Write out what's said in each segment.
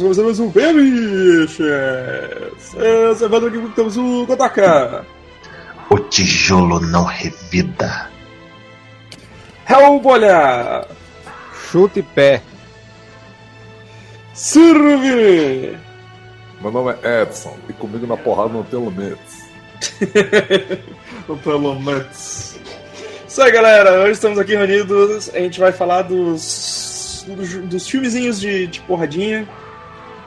Estamos começando mais um Biches! Essa banda aqui temos o Kotaka, O tijolo não revida. Hellbolha, Chute pé. Sirve, Meu nome é Edson e comigo na porrada não tem limites. o Pelomantes. Isso aí galera, hoje estamos aqui reunidos, a gente vai falar dos, dos, dos filmezinhos de, de porradinha,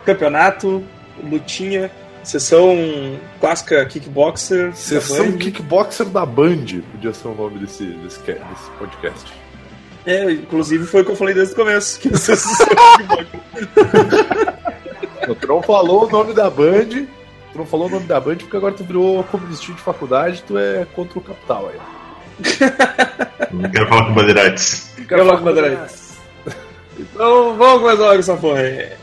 campeonato, lutinha, sessão clássica kickboxer. da Sessão Band. Kickboxer da Band podia ser o nome desse, desse, desse podcast. É, inclusive foi o que eu falei desde o começo. Que você Tu não falou o nome da Band, tu não falou o nome da Band porque agora tu virou comunistinho de faculdade, tu é contra o capital aí. Não quero falar com bandeirantes. Eu logo Bandeirantes. Então vamos começar logo essa porra aí.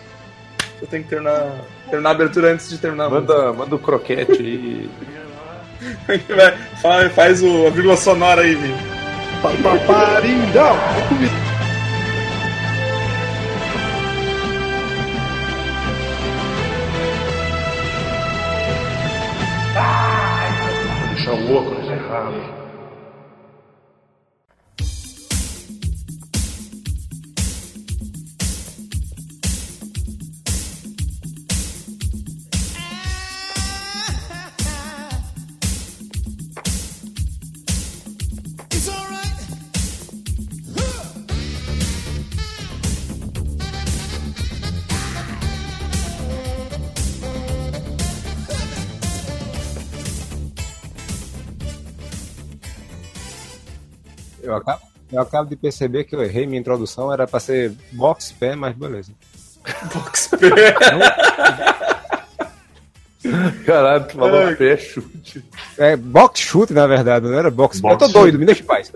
Eu tenho que terminar, terminar a abertura antes de terminar a música. Manda, manda o croquete aí. Vai, faz, faz o, a vírgula sonora aí, Vini. Paparinhão! Deixa o óculos errado. Eu acabo de perceber que eu errei. Minha introdução era pra ser box pé, mas beleza. Caralho, tu falou Ai. pé chute. É box chute, na verdade, não era box, pé. Eu tô Box doido, me deixa em paz.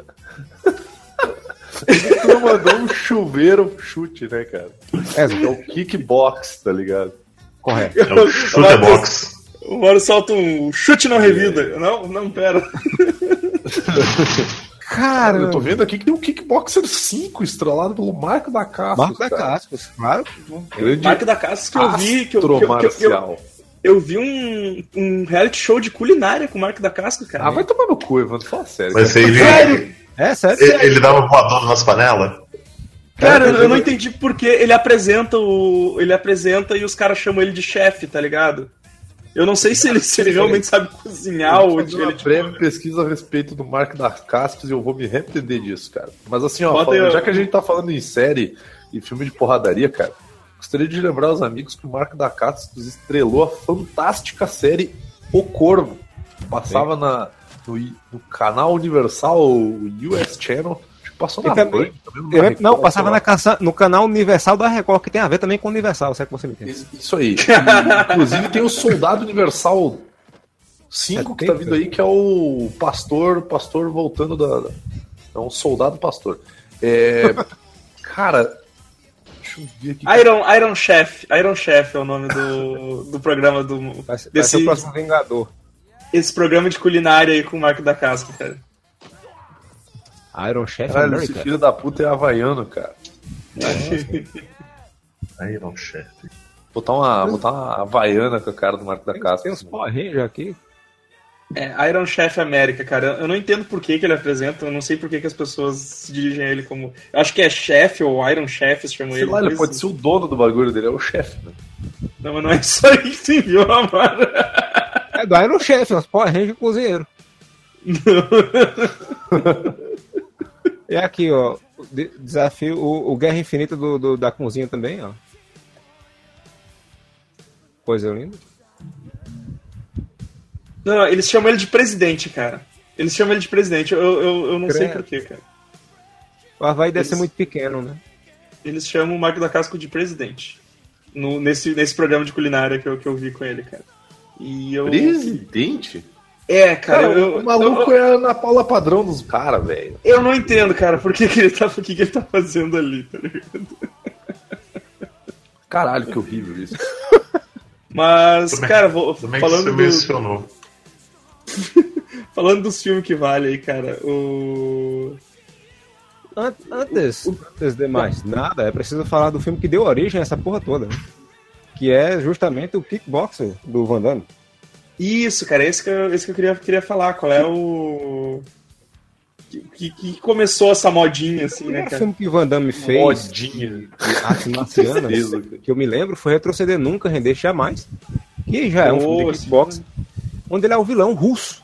Tu mandou um chuveiro chute, né, cara? É, É o kickbox, tá ligado? correto. É o chute box. O Mauro solta um chute não revida. Não, não, pera. Cara, Eu tô vendo aqui que tem um Kickboxer 5 estrelado pelo Marco da Casca. Marco da Cascos, claro. Grande Marca da Casas que eu vi. Que eu, que eu, que eu, eu, vi um, um reality show de culinária com o Marco da Casca, cara. Ah, vai tomar no cu, Evandro. Fala sério. Mas ele, Sério? É, sério. ele, ele dava voador nas panelas? Cara, eu não entendi porque ele apresenta o. Ele apresenta e os caras chamam ele de chefe, tá ligado? Eu não sei se ele, se ele realmente sabe cozinhar Eu ou fazer de uma ele, tipo, breve pesquisa a respeito do Marco das Cascas e eu vou me arrepender disso, cara. Mas assim, ó, falando- ó. já que a gente tá falando em série e filme de porradaria, cara, gostaria de lembrar aos amigos que o Marco da Cascos estrelou a fantástica série O Corvo. Passava na, no, no canal Universal, o US Channel. Passou na também- Band, também Record, não, passava na caça- no canal Universal da Record, que tem a ver também com Universal, se é que você me entende. Isso- aí. Inclusive tem o Soldado Universal 5 que tá vindo aí, que é o pastor, pastor voltando da. da- É um soldado pastor. É, cara, deixa eu ver aqui. Iron, Iron Chef. Iron Chef é o nome do, do programa do. Vai ser, vai Desse, ser o próximo Vingador. esse programa de culinária aí com o Marco da Casca, cara. Iron Chef Caralho, esse America. filho da puta é havaiano, cara. Iron Chef. Botar uma, botar uma havaiana com a cara do Marco da Tem, Casca. tem uns Power Ranger aqui. É, Iron Chef América, cara. Eu não entendo por que, que ele apresenta, eu não sei por que, que as pessoas se dirigem a ele como. Eu acho que é chefe ou Iron Chef, se chamam Sei ele. lá, ele pode assim. ser o dono do bagulho dele, é o chefe, né? Não, mas não é isso aí que se enviou, mano. É do Iron Chef, uns Power Ranger cozinheiro. E aqui, ó. Desafio, o, o Guerra Infinita do, do- da cozinha também, ó. Coisa linda. Não, não, eles chamam ele de presidente, cara. Eles chamam ele de presidente. Eu, eu, eu não sei Credo. porquê, cara. O Havaí deve Eles- ser muito pequeno, né? Eles chamam o Marco da Casco de presidente. No, nesse, nesse programa de culinária que eu, que eu vi com ele, cara. E eu. Presidente? É, cara, Cara, eu, o maluco eu, é a Ana Paula padrão dos caras, velho. eu não entendo, cara, por que, que ele tá, por que, que ele tá fazendo ali, tá ligado? Caralho, que horrível isso. Mas, Também- cara, vou, falando, você do, mencionou. falando dos filmes que vale aí, cara, o. an- antes, antes de mais nada, é preciso falar do filme que deu origem a essa porra toda. né? Que é justamente o Kickboxer do Van Damme. Isso, cara, esse que eu, esse que eu queria, queria falar. Qual é o. Que, que- começou essa modinha, O assim, né, cara? filme que o Van Damme fez Modinha. que eu me lembro, foi Retroceder Nunca, Render Jamais. Que já é um filme de kickboxing, onde ele é o vilão russo.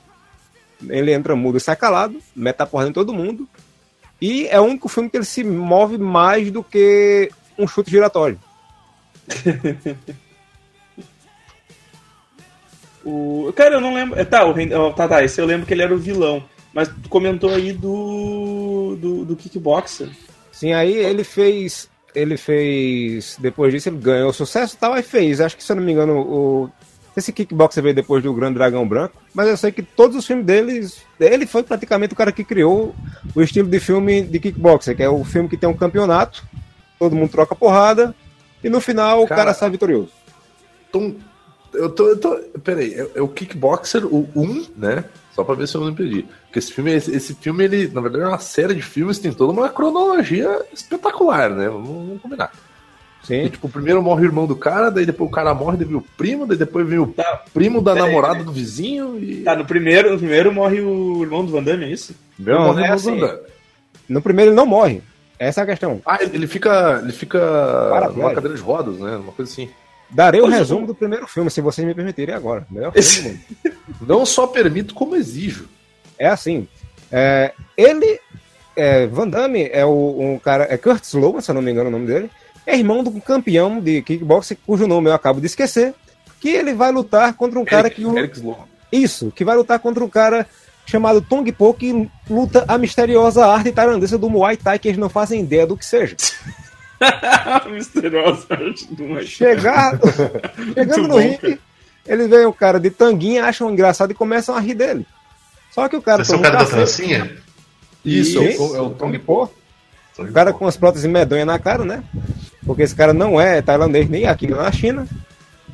Ele entra mudo e sai calado, mete a porra em todo mundo. E é o único filme que ele se move mais do que um chute giratório. O... Cara, eu não lembro. é, Tá, o... Tá, tá, esse eu lembro que ele era o vilão. Mas tu comentou aí do. do, do Kickboxer. Sim, aí ele fez. Ele fez. Depois disso, ele ganhou sucesso e tal, aí fez. Acho que, se eu não me engano, o. Esse kickboxer veio depois do Grande Dragão Branco, mas eu sei que todos os filmes deles. Ele foi praticamente o cara que criou o estilo de filme de kickboxer, que é o filme que tem um campeonato, todo mundo troca porrada, e no final o Cara, cara sai vitorioso. Então, eu tô, eu tô. Peraí, é, é o Kickboxer, o 1, né? Só pra ver se eu não perdi. Porque esse filme, esse, esse filme, ele, na verdade, é uma série de filmes, tem toda uma cronologia espetacular, né? Vamos, vamos combinar. E, Sim. tipo, primeiro morre o irmão do cara, daí depois o cara morre, daí vem o primo, daí depois vem o Tá. primo da Peraí, namorada peraí. do vizinho e. Tá, no primeiro, no primeiro morre o irmão do Van Damme, é isso? Não, morre o é irmão assim. do Van Damme. No primeiro ele não morre. Essa é a questão. Ah, ele fica. Ele fica Paraplégico. numa cadeira de rodas, né? Uma coisa assim. Darei o eu- resumo do primeiro filme, se vocês me permitirem agora. Melhor filme do mundo. Não só permito, como exijo. É assim. é, ele. É, Van Damme é o, um cara. É Curtis Logan, se eu não me engano o nome dele. É irmão do campeão de kickboxing, cujo nome eu acabo de esquecer. Que ele vai lutar contra um cara Eric, que. o- Eric Sloan. Isso, que vai lutar contra um cara chamado Tong Po, que luta a misteriosa arte tailandesa do Muay Thai, que eles não fazem ideia do que seja. Misteriosa arte do. Chegar, chegando no ringue, ele vê o cara de tanguinha, acham engraçado e começam a rir dele. Só que o cara Você é o um cara da trancinha? Isso, é o, Isso, é o Tong Po. O cara com as próteses medonhas na cara, né? Porque esse cara não é tailandês nem aqui nem na China.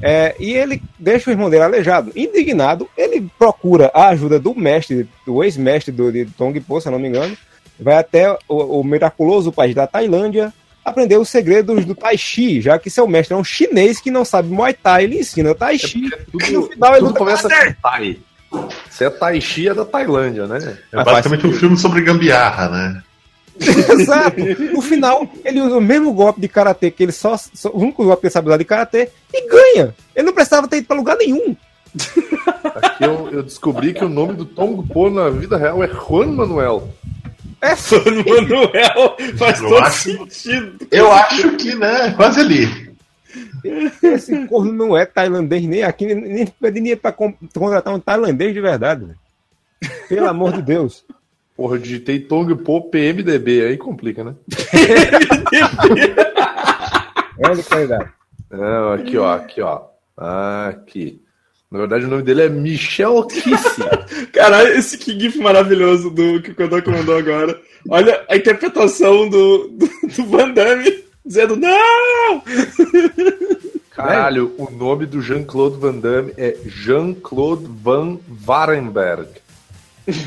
É, e ele deixa o irmão dele aleijado. Indignado, ele procura a ajuda do mestre, do ex-mestre do, de Tong Po, se eu não me engano. Vai até o, o miraculoso país da Tailândia aprender os segredos do Tai Chi, já que seu mestre é um chinês que não sabe Muay Thai, ele ensina Tai Chi. e no Tudo, final ele tudo luta começa com Tai. Se é Tai Chi, é da Tailândia, né? É basicamente um filme sobre gambiarra, né? Exato. No final, ele usa o mesmo golpe de karatê que ele só, só o único golpe que ele sabe usar de karatê e ganha. Ele não precisava ter ido pra lugar nenhum. Aqui eu, eu descobri que o nome do Tong Po na vida real é Juan Manuel. É Juan Manuel faz Eu todo acho- sentido. Eu acho que, né? Quase ali. esse corno não é tailandês nem aqui, nem, dinheiro pra contratar um tailandês de verdade. velho. Pelo amor de Deus. Porra, eu digitei Tong Po PMDB, aí complica, né? Olha que qualidade. Não, aqui ó, aqui ó. Aqui. Na verdade o nome dele é Michel Kissi. Caralho, esse que gif maravilhoso do que o Kodoka mandou agora. Olha a interpretação do, do, do Van Damme dizendo não! Caralho, o nome do Jean-Claude Van Damme é Jean-Claude Van Varenberg.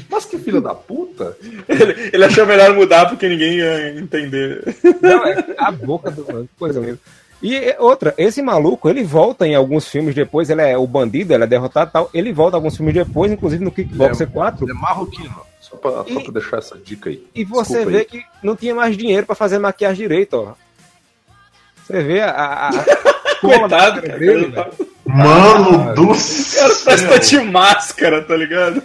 Mas que filho da puta! Ele, ele achou melhor mudar porque ninguém ia entender. Não, é a boca do coisa mesmo. E é, outra, esse maluco, ele volta em alguns filmes depois, ele é o bandido, ele é derrotado e tal. Ele volta em alguns filmes depois, inclusive no Kickboxer 4. Ele é marroquino. Só pra, só E- pra deixar essa dica aí. E você Desculpa vê aí. que não tinha mais dinheiro pra fazer maquiagem direito, ó. Você vê a. a, a Coitado, cara. dele, Ele tá- Mano do O cara tá céu. de máscara, tá ligado?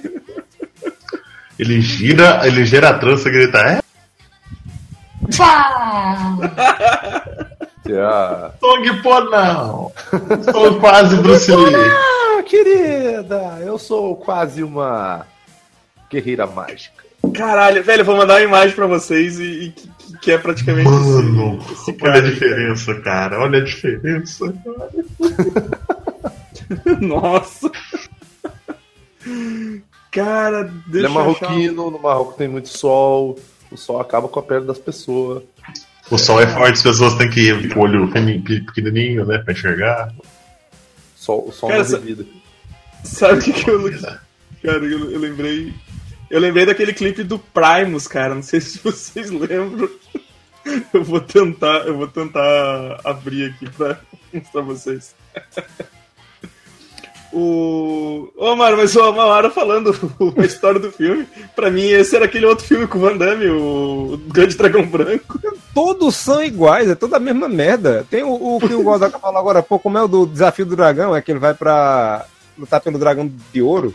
Ele gira, ele gira a trança e grita, é? Que é a... Tong Po não! Sou quase Bruce Lee. Ah, querida, eu sou quase uma guerreira mágica. Caralho, velho, eu vou mandar uma imagem pra vocês e, e que, que é praticamente Mano, esse, esse olha a cara. diferença, cara. Olha a diferença. Nossa. Cara, Ele deixa é eu marroquino, no Marrocos tem muito sol, o sol acaba com a pele das pessoas. O sol é forte, as pessoas têm que ir com o olho pequenininho, né? Pra enxergar. Sol, o sol Cara, não é vida. Sabe o que, que eu. Cara, eu, eu lembrei. Eu lembrei daquele clipe do Primus, cara. Não sei se vocês lembram. Eu vou tentar, eu vou tentar abrir aqui pra mostrar vocês. O. Ô, mas o Amara falando a história do filme, pra mim esse era aquele outro filme com o Van Damme, o Grande Dragão Branco. Todos são iguais, é toda a mesma merda. Tem o, o que o Godaka falou agora, pô, como é o do Desafio do Dragão, é que ele vai pra lutar pelo Dragão de Ouro.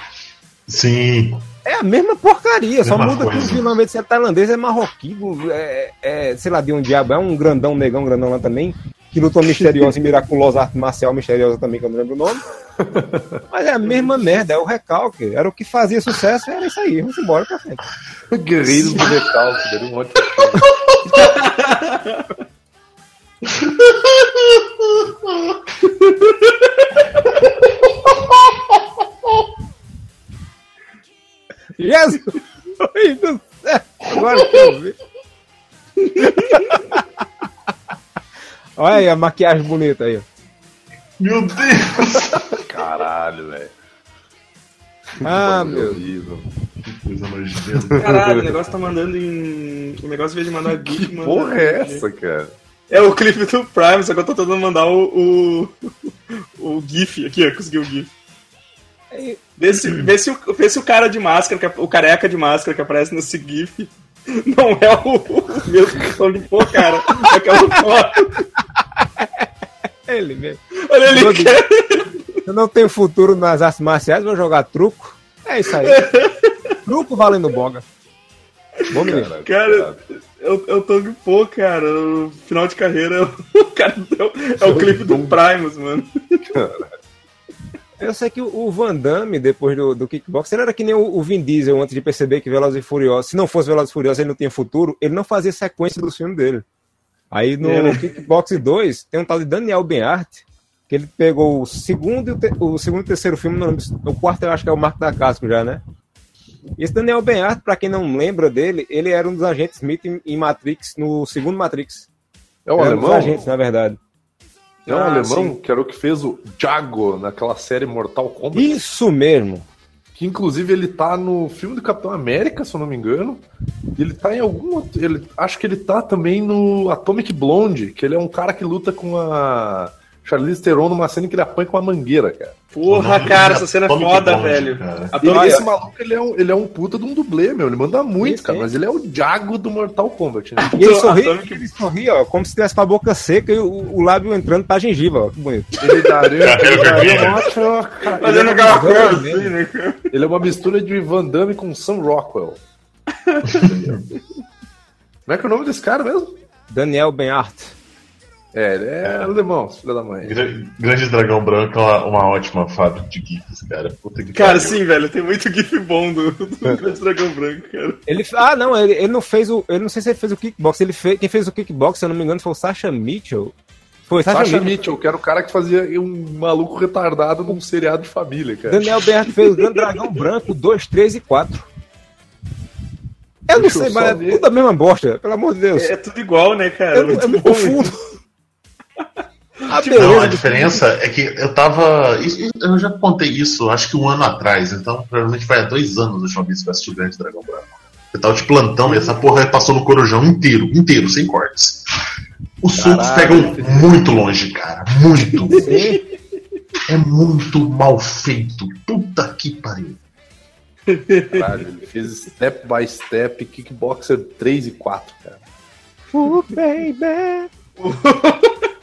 Sim. É a mesma porcaria, só Mesma muda que o coisa. ao invés de ser tailandês, é marroquino, é, é, sei lá, de um diabo, é um grandão, negão, grandão lá também, que lutou misteriosa e miraculosa arte marcial misteriosa também, que eu não lembro o nome. Mas é a mesma merda, é o recalque. Era o que fazia sucesso, era isso aí. Vamos embora pra frente. Guerreiros do Recalque, daria um monte de. Jesus! Do céu! Agora que eu vi. Olha aí a maquiagem bonita aí. ó. Meu Deus! Caralho, velho. Ah, meu horrível. Que coisa nojenta. Caralho, o negócio tá mandando em. O negócio veio de mandar GIF, Que manda- porra é essa, cara? É o clipe do Prime, só que eu tô tentando mandar o. o, o GIF aqui, ó, consegui o GIF. Vê se, vê, se o, vê se o cara de máscara, é- o careca de máscara que aparece nesse GIF, não é o, o mesmo que estão de pô, cara. É aquela foto. Ele mesmo. Olha ele Todo- quer. Eu não tenho futuro nas artes marciais, vou jogar truco. É isso aí. truco valendo boga. Bom menino. Caralho, Cara, eu, eu tô de pô, cara. O final de carreira o cara deu, é o clipe do Primus, mano. Eu sei que o Van Damme, depois do, do kickbox, ele era que nem o, o Vin Diesel antes de perceber que Velozes e Furiosos, se não fosse Velozes e Furiosos, ele não tinha futuro, ele não fazia sequência dos filmes dele. Aí no Era. Kickbox 2, tem um tal de Daniel Benhart, que ele pegou o segundo e o, te- o segundo e terceiro filme, não se- o quarto eu acho que é o Marco da Casco já, né? Esse Daniel Benhart, pra quem não lembra dele, ele era um dos agentes Smith em, em Matrix, no segundo Matrix. É um um dos alemão? agentes, na verdade. É um Ah, alemão sim. que era o que fez o Jago naquela série Mortal Kombat. Isso mesmo. Que inclusive ele tá no filme do Capitão América, se eu não me engano. Ele tá em algum outro. Ele, acho que ele tá também no Atomic Blonde, que ele é um cara que luta com a Charlize Theron numa cena que ele apanha com uma mangueira, cara. Porra, cara, essa cena é foda, velho. cara. E esse maluco, ele é, um, ele é um puta de um dublê, meu. Ele manda muito, Sim, cara. sim. Mas ele é o Jago do Mortal Kombat, né? E ele sorri, Atomic- ele sorri, ó, como se tivesse com a boca seca e o, o lábio entrando pra gengiva, ó, que bonito. Ele daria, ele daria Vermelho. uma ótima- cara, Fazendo é aquela uma, coisa assim, né, cara? ele é uma mistura de Van Damme com Sam Rockwell. Como é que é o nome desse cara mesmo? Daniel Benhart. É, ele é, alemão, filho da mãe. Gra- Grande Dragão Branco é uma, ótima fábrica de GIFs, cara. Puta que Cara, pariu. sim, velho, tem muito GIF bom do, do Grande Dragão Branco, cara. Ele, ah, não, ele, ele não fez o. Ele não sei se ele fez o kickbox. Ele fez, quem fez o kickbox, se eu não me engano, foi o Sasha Mitchell. Foi Sasha, Sasha Mitchell. Mitchell, que era o cara que fazia um maluco retardado num seriado de família, cara. Daniel Benhart fez o Grande Dragão Branco 2, 3 e 4. Eu não Deixa eu sei, mas é tudo a mesma bosta, pelo amor de Deus. É, tudo igual, né, cara? eu, eu Muito me bom. confundo. A Não, a diferença é que eu tava. Eu já contei isso, acho que um ano atrás, então provavelmente vai há dois anos a última vez que eu assisti o Grande Dragão Branco. Eu tava de plantão e essa porra passou no Corujão inteiro, inteiro, sem cortes. Os Caralho. pegam muito longe, cara. Muito. É muito mal feito. Puta que pariu. Caralho, ele fez Step by Step, Kickboxer 3 e 4, cara. Oh, baby.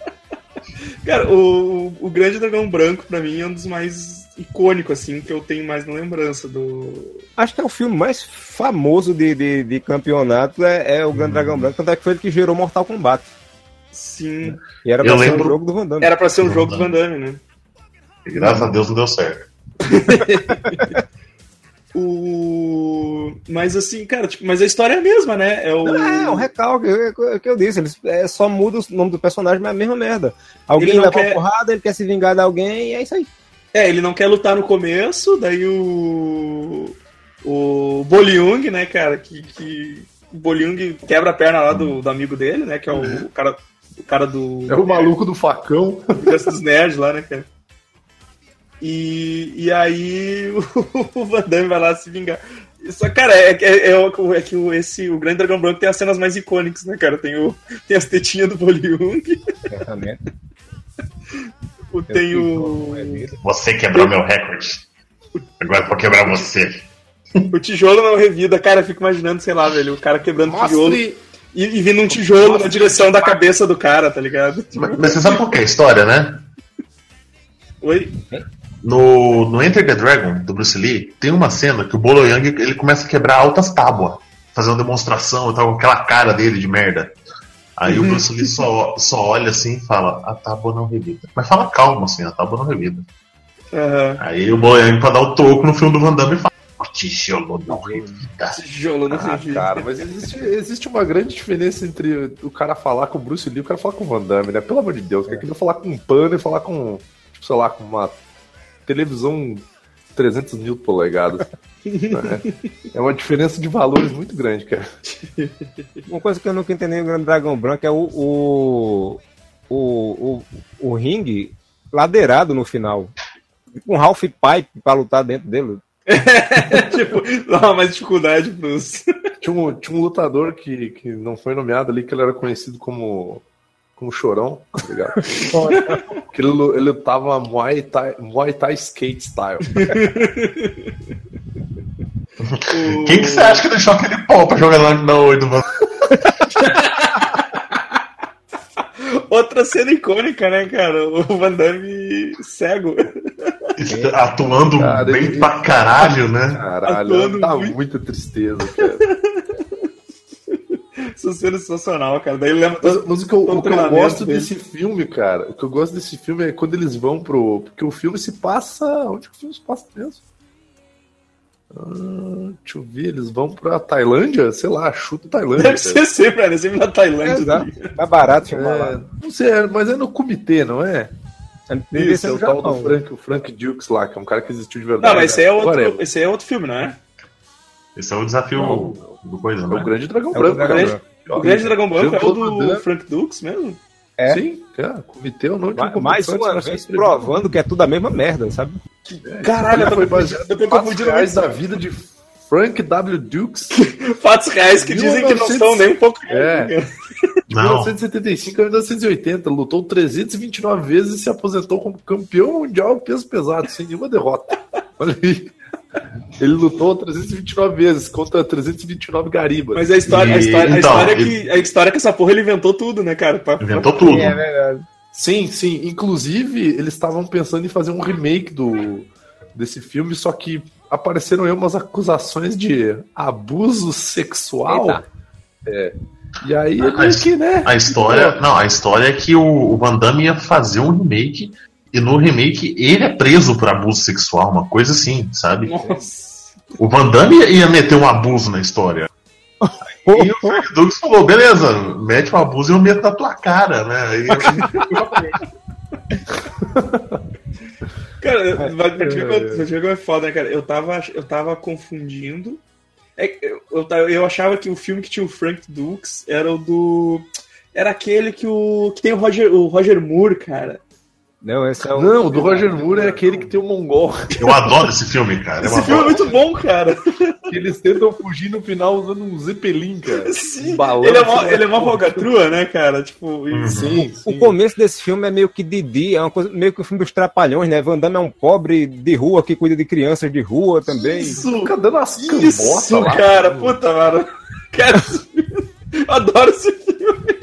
Cara, o, o Grande Dragão Branco, pra mim, é um dos mais icônicos, assim, que eu tenho mais na lembrança do. Acho que é o filme mais famoso de, de, de campeonato é, é o Grande Dragão Branco, tanto é que foi ele que gerou Mortal Kombat. Sim. E era Eu pra ser um lembro- jogo do Van Damme. Era pra ser um jogo do Van Damme. Damme, né? E graças a Deus não deu certo. O... Mas assim, cara, tipo, mas a história é a mesma, né? É o. Não, é, o recalque, é o que eu disse. Eles é, só muda o nome do personagem, mas é a mesma merda. Alguém leva quer- uma porrada, ele quer se vingar de alguém, e é isso aí. É, ele não quer lutar no começo, daí o. O Boliung, né, cara, que. que... O Boliung quebra a perna lá do, do amigo dele, né? Que é o, o cara. O cara do. É o maluco do facão. Vingança dos nerds lá, né, cara? E, e aí o, o Van Damme vai lá se vingar. Só, cara, é, que- é, é, o- é que o, esse, o Grande Dragão Branco tem as cenas mais icônicas, né, cara? Tem, o, tem as tetinhas do Boliung, Exatamente. o- tem o, Você quebrou meu recorde. Agora eu vou quebrar você. o tijolo não revida. Cara, eu fico imaginando, sei lá, velho, o cara quebrando tijolo Mostre. e, e vindo um tijolo na direção da cabeça do cara, tá ligado? Mas, mas você sabe por que a história, né? Oi? No, no Enter the Dragon, do Bruce Lee, tem uma cena que o Bolo Yang ele começa a quebrar altas tábuas, fazendo demonstração e tal, com aquela cara dele de merda. Aí o Bruce Lee só, só olha assim e fala, a tábua não revida. Mas fala calmo assim, a tábua não revida. Aham. Aí o Bolo Yang, pra dar o toco no filme do Van Damme, fala, o tijolo não revida. Tijolo não Ah, revida. cara, mas existe, existe uma grande diferença entre o cara falar com o Bruce Lee e o cara falar com o Van Damme, né? Pelo amor de Deus, que é que falar com um pano e falar com, tipo, sei lá, com uma televisão 300 mil polegadas. né? É uma diferença de valores muito grande, cara. Uma coisa que eu nunca entendi no Grande Dragão Branco é o, o, o, o, o ringue ladeirado no final. Com um half pipe pra lutar dentro dele. tipo, dá mais dificuldade pros. Tinha um, tinha um lutador que, que não foi nomeado ali, que ele era conhecido como, como Chorão, tá ligado? que ele, ele lutava Muay Thai, Muay Thai Skate Style. Quem que você acha que deixou aquele pau pra jogar lá na oi do Van Outra cena icônica, né, cara? O Van Damme cego. Atuando Cara, bem ele- pra caralho, né? Caralho, Atuando tá muito. muita tristeza, cara. Cena é sensacional, cara. Daí ele lembra. Mas, mas o que eu, o que eu gosto dele. desse filme, cara, o que eu gosto desse filme é quando eles vão pro. Porque o filme se passa. Onde que o filme se passa mesmo? Ah, deixa eu ver, eles vão pra Tailândia? Sei lá, chuta Tailândia. Deve cara. ser sempre, cara. Sempre na Tailândia. É barato filmar É, lá. não sei, é- mas é no comitê, não é? Devia Isso, ser é o tal do. Frank, o Frank Dukes lá, que é um cara que existiu de verdade. Não, mas esse aí é outro, esse aí é outro filme, não é? Esse é o desafio Não. do coisa, É o né? grande dragão É o branco. Dragão cara. Branco. O Grande Dragão Branco é o do. Frank Dukes mesmo? É. Sim, cara, comitê ou não de Ma- Mais uma mas vez é provando que é tudo a mesma merda, sabe? Caralho, eu Ele foi baseado eu tô confundindo reais da vida de Frank W. Dukes, fatos reais que dizem que não 1900. são nem um pouco. É. né, de Não. 1975 a 1980. Lutou 329 vezes e se aposentou como campeão mundial peso pesado, sem nenhuma derrota. Olha aí. Ele lutou 329 vezes contra 329 garibas. Mas a história, a E- história, a então, história é ele- que, a história é que essa porra ele inventou tudo, né, cara? Pra- Inventou tudo. É verdade. Sim, sim. Inclusive, eles estavam pensando em fazer um remake do, desse filme, só que apareceram aí umas acusações de abuso sexual. Eita. É. E aí, Ah, meio que, né? A história, não, a história é que o, o Van Damme ia fazer um remake e no remake ele é preso por abuso sexual, uma coisa assim, sabe? Nossa. O Van Damme ia meter um abuso na história. E o Frank Dukes falou, beleza, mete um abuso e eu meto na tua cara, né? Aí, Cara, mas ver como- é foda, né, cara? Eu tava, eu tava confundindo. É, eu, eu, eu achava que o filme que tinha o Frank Dukes era o do. Era aquele que o. que tem o Roger, o Roger Moore, cara. Não, esse é o. Não, o do Roger Moore é aquele que tem o Mongol. eu adoro esse filme, cara. Esse filme é muito bom, cara. Eles tentam fugir no final usando um Zeppelin, cara. Sim. Um balão, Ele é mó, sei lá. ele é mó falcatrua, né, cara? Tipo, Uhum. Sim, O sim. começo desse filme é meio que Didi, é uma coisa meio que o filme dos trapalhões, né? Van Damme é um pobre de rua que cuida de crianças de rua também. Isso, Fica dando umas isso, cambotas lá. cara. Puta, mano. Cara, esse filme- eu adoro esse filme.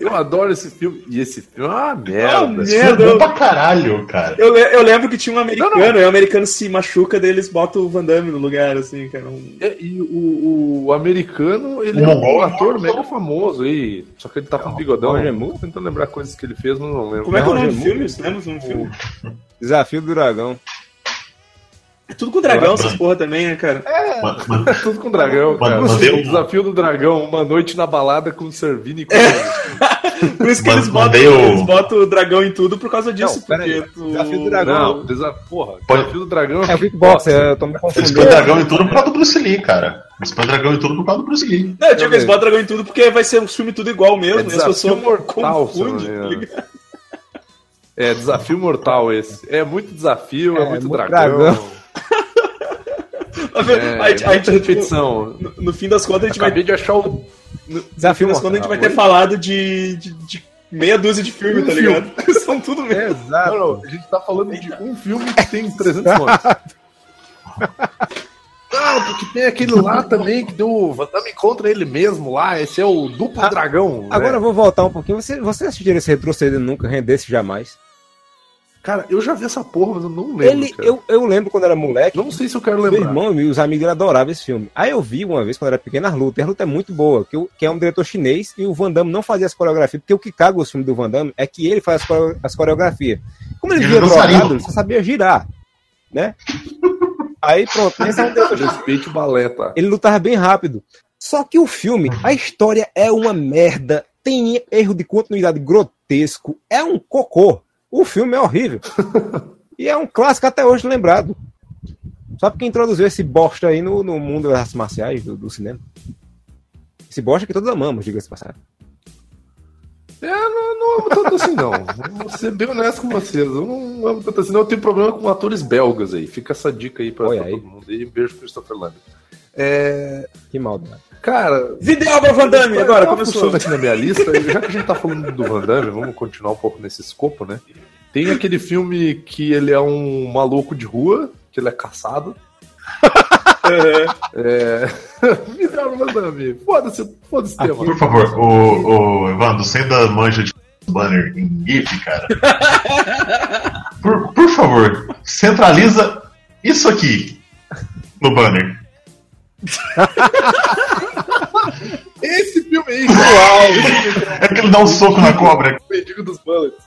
Eu adoro esse filme. E esse filme é uma Ah, merda. É merda. bom pra caralho, cara. Eu, eu lembro que tinha um americano, Não, não. e o americano se machuca, daí eles botam o Van Damme no lugar, assim, cara. Um... É, E o, o americano, ele O é um é ator mega famoso aí. Só que ele tá com um bigodão. Moore? tentando lembrar coisas que ele fez, mas não lembro. Como é que é o nome do filme? Você lembra nome do filme? Desafio do Dragão. É tudo com dragão, essas lembro. porra também, né, cara? Ma- É tudo com dragão, cara. Mas- mas eu- O desafio do dragão, uma noite na balada com o Servini e com Por isso que Mas eles botam, o- eles botam o dragão em tudo por causa disso, Não, porque aí. tu... Desafio do dragão. Não, desa... porra, Pode- desafio do dragão. É o kickboxer, eu tô me Eles confundindo. põem dragão em tudo por causa do Bruce Lee, cara. Eles põem dragão em tudo por causa do Bruce Lee. Não, eu digo que eles botam dragão em tudo porque vai ser um filme tudo igual mesmo, É e as pessoas desafio mortal, não tá ligado? É, desafio mortal esse. É muito desafio, é, É, muito muito dragão. dragão. É, a, gente- a gente, repetição. no, no fim das contas, a gente vai, Acabei de achar o. no, Desafio no fim das contas, a gente vai ter falado de, de, de meia dúzia de filme, Um tá ligado? São tudo mesmo. É, exato. Não, não, a gente tá falando de um filme que tem 300 nomes. Não, porque tem aquele lá também que deu o Van Damme contra ele mesmo lá. Esse é o Duplo Ah, Dragão. Agora né? eu vou voltar um pouquinho. Você, você assistiram esse retroceder nunca rendesse jamais? Cara, eu já vi essa porra, mas eu não lembro. Ele, eu, eu lembro quando era moleque. Não sei se eu quero Meu lembrar. irmão e os amigos dele adoravam esse filme. Aí eu vi uma vez quando era pequeno as lutas. E a luta é muito boa, que, o- que é um diretor chinês e o Van Damme não fazia as coreografias. Porque o que caga os filmes do Van Damme é que ele faz as, coreo- as coreografias. Como ele via drogado, ele só sabia girar. Né? Aí pronto, esse é um diretor Respeite o balé, tá? ele lutava bem rápido. Só que o filme, a história é uma merda, tem erro de continuidade grotesco, é um cocô. O filme é horrível. e é um clássico até hoje lembrado. Só porque introduziu esse bosta aí no, no mundo das artes marciais do, do cinema. Esse bosta que todos amamos, diga-se de passagem. É, não, não amo tanto assim, não. Vou ser bem honesto com vocês. Eu não amo tanto assim, não. Eu tenho problema com atores belgas aí. Fica essa dica aí pra, Olha pra aí. todo mundo. E beijo pro Christopher Lambert. É, Que maldade. cara, Videoba Van Damme, agora Tá começou. aqui na minha lista, já que a gente tá falando do Van Damme, vamos continuar um pouco nesse escopo, né? Tem aquele filme que ele é um maluco de rua, que ele é caçado. É. O Van Damme. Foda-se, foda-se o tema. Por favor, o, o Evandro, você ainda manja de banner em GIF, cara? Por, por favor, centraliza isso aqui no banner. Esse filme aí, uau! É que ele dá um soco na cobra. O mendigo dos bullets.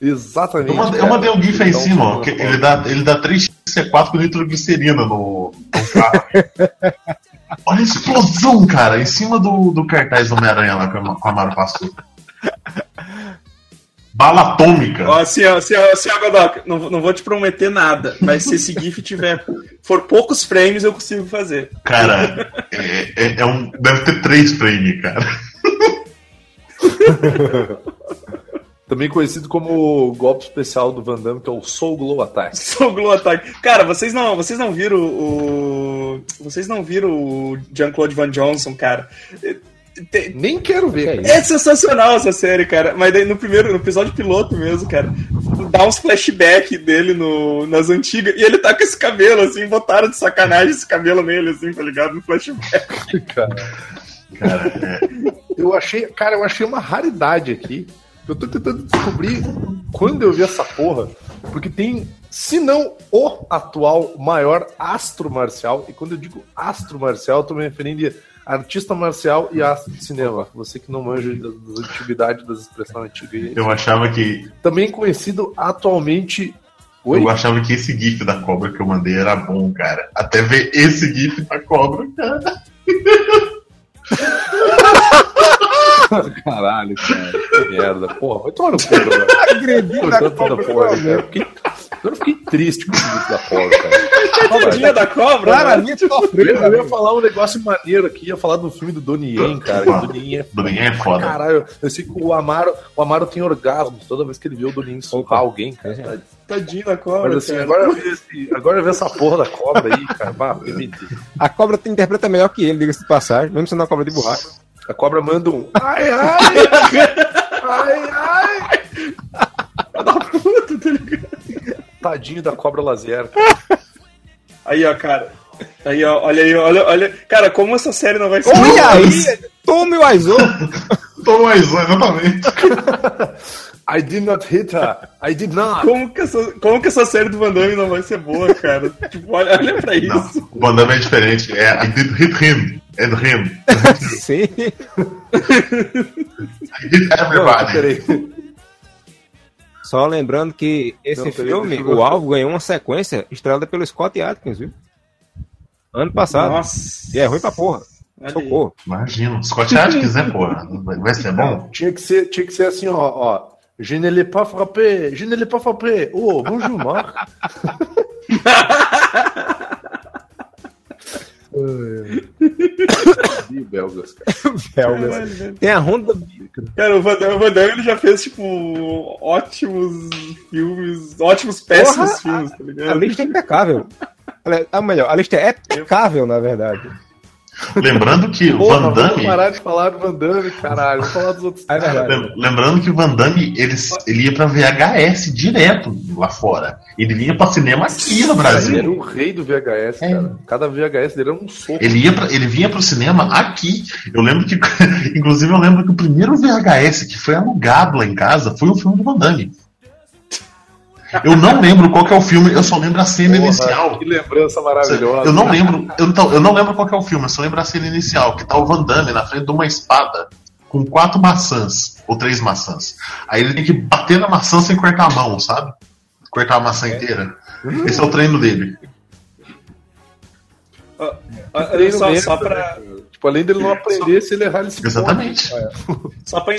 Exatamente. Eu mandei, eu mandei um GIF aí em um cima, ó, que ele dá, ele dá 3C4 com nitroglicerina no, no carro. Olha a explosão, cara, em cima do, do cartaz do Homem-Aranha lá que o Amaro passou. Bala atômica. Ó, assim, ó, assim, ó, assim, ó, Godoka, não, não vou te prometer nada, mas se esse GIF tiver for poucos frames, eu consigo fazer. Cara, é, é- é um, deve ter três frames, cara. Também conhecido como o golpe especial do Van Damme, que é o Soul Glow Attack. Sou Glow Attack. Cara, vocês não, vocês não viram o. Vocês não viram o Jean-Claude Van Johnson, cara. Tem- Nem quero ver. É cara. É sensacional essa série, cara. Mas daí no primeiro, no episódio piloto mesmo, cara, dá uns flashback dele no, nas antigas. E ele tá com esse cabelo, assim, botaram de sacanagem esse cabelo nele, assim, tá ligado? No flashback. cara. Cara, é, Eu achei, cara, eu achei uma raridade aqui. Eu tô tentando descobrir quando eu vi essa porra, porque tem, se não o atual maior astro marcial, e quando eu digo astro marcial, eu tô me referindo a artista marcial e astro de cinema. Você que não manja das, das antiguidades, das expressões antigas. eu achava que. Também conhecido atualmente. Oi? Eu achava que esse GIF da cobra que eu mandei era bom, cara. Até ver esse GIF da cobra, cara. Caralho, cara. Que merda. Porra, vai tomar no cu, mano. Agredido da porra, cara. Eu fiquei, eu fiquei triste com o vídeo da cobra, cara. Cobradinha da cobra? né? Claramente Eu, sofreu. eu ia falar um negócio maneiro aqui, ia falar do filme do Donnie Yen, cara. O Donnie Yen é Donnie Yen é foda. Caralho, eu sei que o Amaro, o Amaro tem orgasmos toda vez que ele vê o Donnie Yen alguém, cara. Tadinho da cobra. Mas assim, cara. agora eu vi esse- agora vi essa porra da cobra aí, cara. Bah. A cobra te interpreta melhor que ele, diga-se de passagem, mesmo sendo uma cobra de borracha. A cobra manda um. Ai, ai! Ai, ai! Puta, tá ligado? Tadinho da cobra lazer. Aí, ó, cara. Aí, ó, olha aí, olha, olha. Cara, como essa série não vai ser. Olha aí! Tome o Aizou! Tô mais um, exatamente. I did not hit her. I did not. Como que, essa, como que essa série do Van Damme não vai ser boa, cara? tipo, olha, olha pra Não, isso. o Van Damme é diferente. É I did hit him. And him. Sim. I hit Não, everybody. peraí. Só lembrando que esse Não, filme, o Alvo, ganhou uma sequência estrelada pelo Scott Atkins, viu? Ano passado. Nossa. E é ruim pra porra. Olha aí. Socorro. Imagina. Scott Atkins, né, porra? Vai vai ser bom? Tinha que ser, tinha que ser assim, ó, ó. Je ne l'ai pas frappé, je ne l'ai pas frappé. Oh, bonjour, Marc. Ih, belgas, cara. Caralho, velho. Tem a Honda. Cara, o Van Damme, o Van Damme ele já fez, tipo, ótimos filmes, ótimos, péssimos Porra, filmes, tá A ligado? lista é impecável. Ou melhor, a lista é impecável, na verdade. Lembrando que o Porra, Van vamos Damme. parar de falar do Van Damme, caralho. Vamos falar dos outros. É Lembrando que o Van Damme ele, ele ia pra VHS direto lá fora. Ele vinha pra cinema aqui no Ele era Brasil. o rei do VHS, É. cara. Cada VHS dele era um soco. Ele, ia pra, ele vinha pro cinema aqui. Eu lembro que. Inclusive, eu lembro que o primeiro VHS que foi alugado lá em casa foi o filme do Van Damme. Eu não lembro qual que é o filme, eu só lembro a cena Porra, inicial. Que lembrança maravilhosa. Eu não lembro, eu, então, eu não lembro qual que é o filme, eu só lembro a cena inicial, que tá o Van Damme na frente de uma espada com quatro maçãs, ou três maçãs. Aí ele tem que bater na maçã sem cortar a mão, sabe? Cortar a maçã inteira. Esse é o treino dele. Ó, Treino só, mesmo, só né, pra? Tipo, além dele não aprender, se ele errar, ele se Exatamente. fode. Só pra,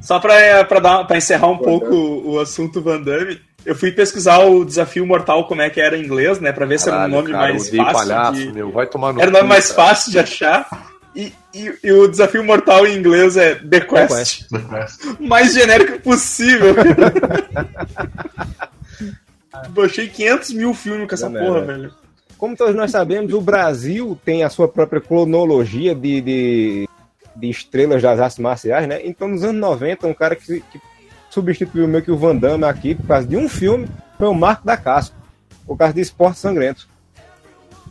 só pra, pra, dar, pra encerrar um pouco o, o assunto Van Damme, eu fui pesquisar o desafio mortal, como é que era em inglês, né? Pra ver se era um Caralho, nome cara, mais fácil. palhaço, de- meu. Vai tomar no Era o nome cu, mais cara. fácil de achar. E, e, e o desafio mortal em inglês é The Quest. Mais genérico possível. Baixei 500 mil filmes com essa Não, porra, velho. Como todos nós sabemos, o Brasil tem a sua própria cronologia de, de, de estrelas das artes marciais, né? Então, nos anos 90, um cara que, que substituiu meio que o Van Damme aqui por causa de um filme foi o Marco da Casco, por causa de Esporte Sangrento.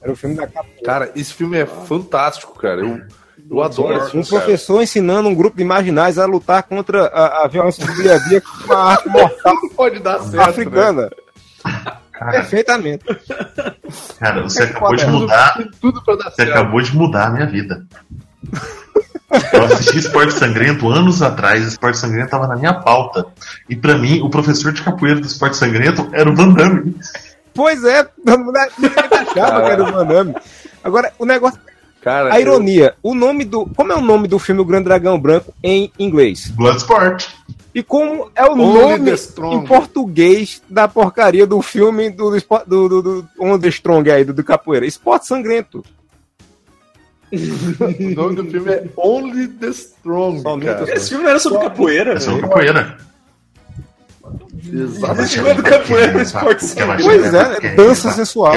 Era o filme da capoeira. Cara, esse filme é fantástico, cara. Eu, eu adoro esse Um filme, cara. professor ensinando um grupo de marginais a lutar contra a, a violência do dia a dia com uma arte mortal Não pode dar certo, né? africana. Cara, Perfeitamente. cara, você É acabou de mudar. Tudo Você certo. acabou de mudar a minha vida. Eu assisti Esporte Sangrento anos atrás, Esporte Sangrento tava na minha pauta. E pra mim, o professor de capoeira do Esporte Sangrento era o Van Damme. Pois é, todo mundo achava que era o Van Damme. Agora, o negócio. Cara, A ironia, o nome do. Como é o nome do filme O Grande Dragão Branco em inglês? Bloodsport. E como é o Only nome em português da porcaria do filme do, do, do, do, do On the Strong aí, do, do Capoeira? Esporte Sangrento. O nome do filme é Only the Strong, cara. Esse filme não era sobre capoeira, Essa é o velho. capoeira. Exatamente. Esse filme é do capoeira, esporte. Pois é, dança sensual.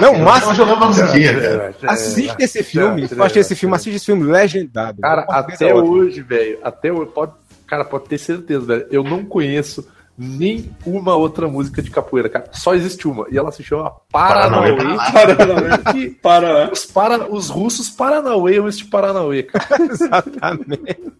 Não, mas- Eu jogando uma musiquinha, cara. Assiste esse filme. Se assiste esse filme, assiste esse filme legendado. Cara, até é hoje, velho, até hoje, pode, cara, pode ter certeza, velho, eu não conheço nem uma outra música de capoeira, cara. Só existe uma, e ela se chama Paranauê. Paranauê. Que Para. os, para, os russos Paranauê, este Paranauê, cara. Exatamente.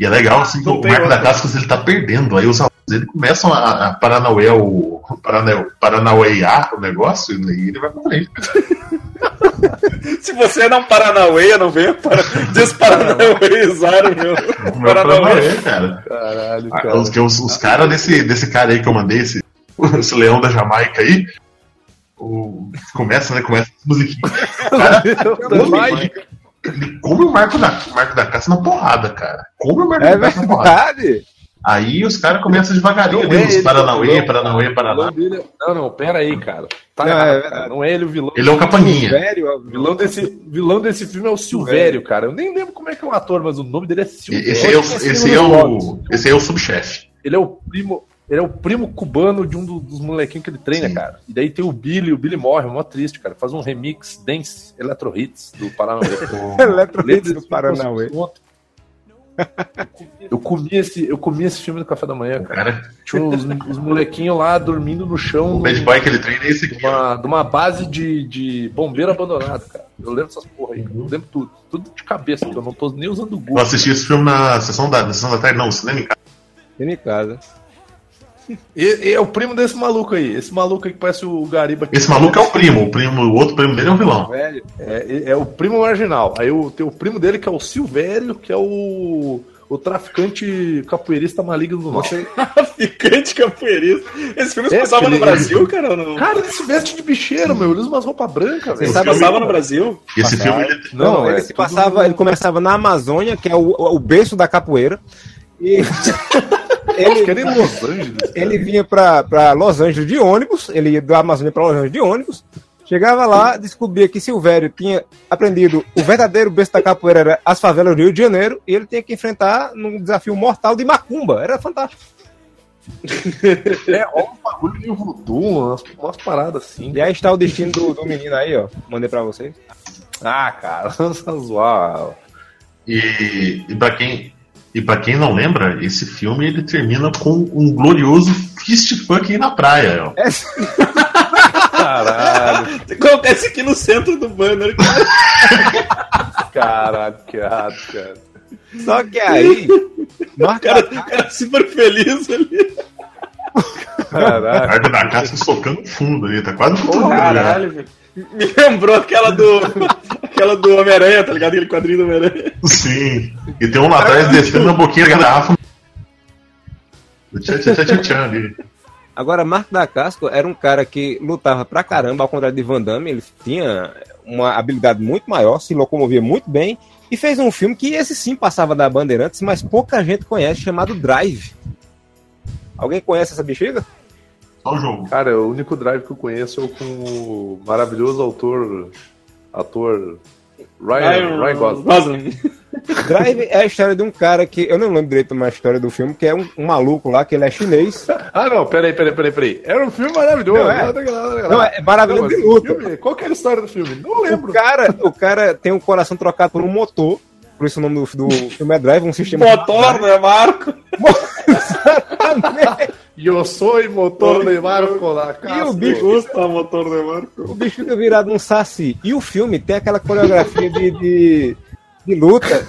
E é legal assim que Não o Marco da. Cascos ele tá perdendo. Aí os alunos dele começam a, a Paranauê o Paranau, Paranauear o negócio e ele vai pra frente. Se você não Paranauê, não venha para desparanauêizar o meu Não é Paranauê. Paranauê, cara. Caralho, Ah, cara. Os, os, os caras desse, desse cara aí que eu mandei, esse, esse leão da Jamaica aí, o, começa, né? Começa a musiquinha. Mágica. Ele come o Marco da, o Marco da Caça na porrada, cara. Come o Marco É da Caça na porrada. verdade. Aí os caras começam devagarinho ali, é os Paranauê, não. Paranauê, Paraná. dele é- Não, não, pera aí, cara. Tá Não, errado, é cara. Não é ele o vilão. Ele é o capanguinha. Velho, O vilão desse, vilão desse filme é o Silvério, cara. Eu nem lembro como é que é o ator, mas o nome dele é Silvério. Esse aí é o, esse é o, esse aí é o subchefe. Ele é o primo. Ele é o primo cubano de um do- dos molequinhos que ele treina, Sim. cara. E daí tem o Billy, o Billy morre, mó triste, cara. Faz um remix Dance Electro Hits do Paranauê. Eletrohits do Paranauê. Eu comi esse, eu comi esse filme no café da manhã, cara. cara, Tinha os, os molequinhos lá dormindo no chão. o bad boy que ele treina é esse aqui. de uma, de uma base de, de bombeiro abandonado, cara. Eu lembro essas porra aí, cara. eu lembro tudo. Tudo de cabeça, que eu não tô nem usando o Eu Google. assisti esse filme na sessão da, na sessão da tarde, não, cinema em casa. Tem em casa. E, e é o primo desse maluco aí. Esse maluco aí que parece o Gariba. aqui. Esse maluco é o primo, o primo, o outro primo dele é o vilão. Velho. É, é o primo marginal. Aí o, tem o primo dele que é o Silvério, que é o, o traficante capoeirista maligno do mal. Traficante capoeirista. Esse filme se É, passava ele- no Brasil, cara? Não, Cara, ele se veste de bicheiro, meu. Ele usa umas roupas brancas, velho. Sabe- passava no Brasil? Esse filme ele, Não, ele é se tudo- passava, ele começava na Amazônia, que é o, o berço da capoeira. E Acho que era em Los Angeles. cara. ele vinha pra, pra Los Angeles de ônibus, ele ia da Amazônia pra Los Angeles de ônibus. Chegava lá, descobria que Silvério tinha aprendido o verdadeiro berço da capoeira era as favelas do Rio de Janeiro, e ele tinha que enfrentar num desafio mortal de macumba. Era fantástico. É, rola um bagulho meio voodoo, umas, umas paradas assim. E aí está o destino do, do menino aí, ó. Mandei pra vocês. Ah, cara, zoar. E, e para quem e para quem não lembra, esse filme ele termina com um glorioso fist fucking na praia. Ó. Caralho, Acontece aqui no centro do banner, cara. caralho, que errado, cara. Só que aí. O cara, o cara super feliz ali. Caralho. Marca da casca socando fundo ali, tá quase no Caralho, velho. Me lembrou aquela do. aquela do Homem-Aranha, tá ligado? Aquele quadrinho do Homem-Aranha. Sim. E tem um lá atrás descendo na boquinha da garrafa. Tchan, tchan, tchan, tchan, tchan ali. Agora, Mark da Casco era um cara que lutava pra caramba, ao contrário de Van Damme, ele tinha uma habilidade muito maior, se locomovia muito bem, e fez um filme que esse sim passava da Bandeirantes, mas pouca gente conhece, chamado Drive. Alguém conhece essa bexiga? Só o jogo. Cara, o único drive que eu conheço é o com o maravilhoso autor, ator Ryan, Ryan Gosling. Gosling. Drive é a história de um cara que, eu não lembro direito uma história do filme, que é um, um maluco lá, que ele é chinês. Ah, não, peraí, peraí, peraí, peraí. Era um filme maravilhoso. Não, é. Não, não, não, não, Não, é maravilhoso mas de luta. filme- qual que era a história do filme? Não lembro. O cara, o cara tem o coração trocado por um motor, por isso o nome do, do filme é Drive, um sistema... Motor, né, Marco? Eu sou motor de Marco da E o bicho- Gusta motor, né, Marco? O bicho fica virado um saci. E o filme tem aquela coreografia de, de, de luta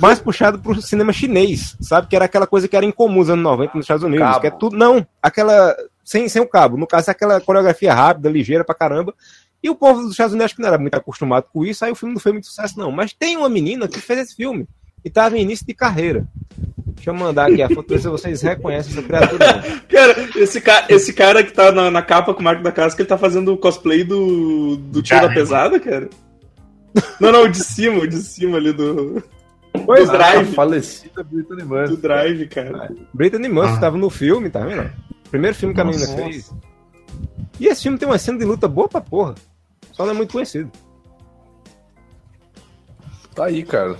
mais puxado pro cinema chinês, sabe? Que era aquela coisa que era incomum nos anos 90 nos Estados Unidos. Cabo. Que é tudo. Não, aquela. Sem, sem o cabo. No caso, é aquela coreografia rápida, ligeira pra caramba. E o povo dos Estados Unidos acho que não era muito acostumado com isso, aí o filme não foi muito sucesso, não. Mas tem uma menina que fez esse filme e tava em início de carreira. Deixa eu mandar aqui a foto pra ver se vocês reconhecem essa criatura. Cara, esse, ca esse cara que tá na, na capa com o Marco da Casca, ele tá fazendo o cosplay do, do tio da pesada, cara? Não, não, o de cima, o de cima ali do, Pois do é, drive. falecida Brittany Do Murphy. drive, cara. Brittany Murphy Ah. tava no filme, tá vendo? Primeiro filme que a menina fez. E esse filme tem uma cena de luta boa pra porra. Só não é muito conhecido. Tá aí, cara.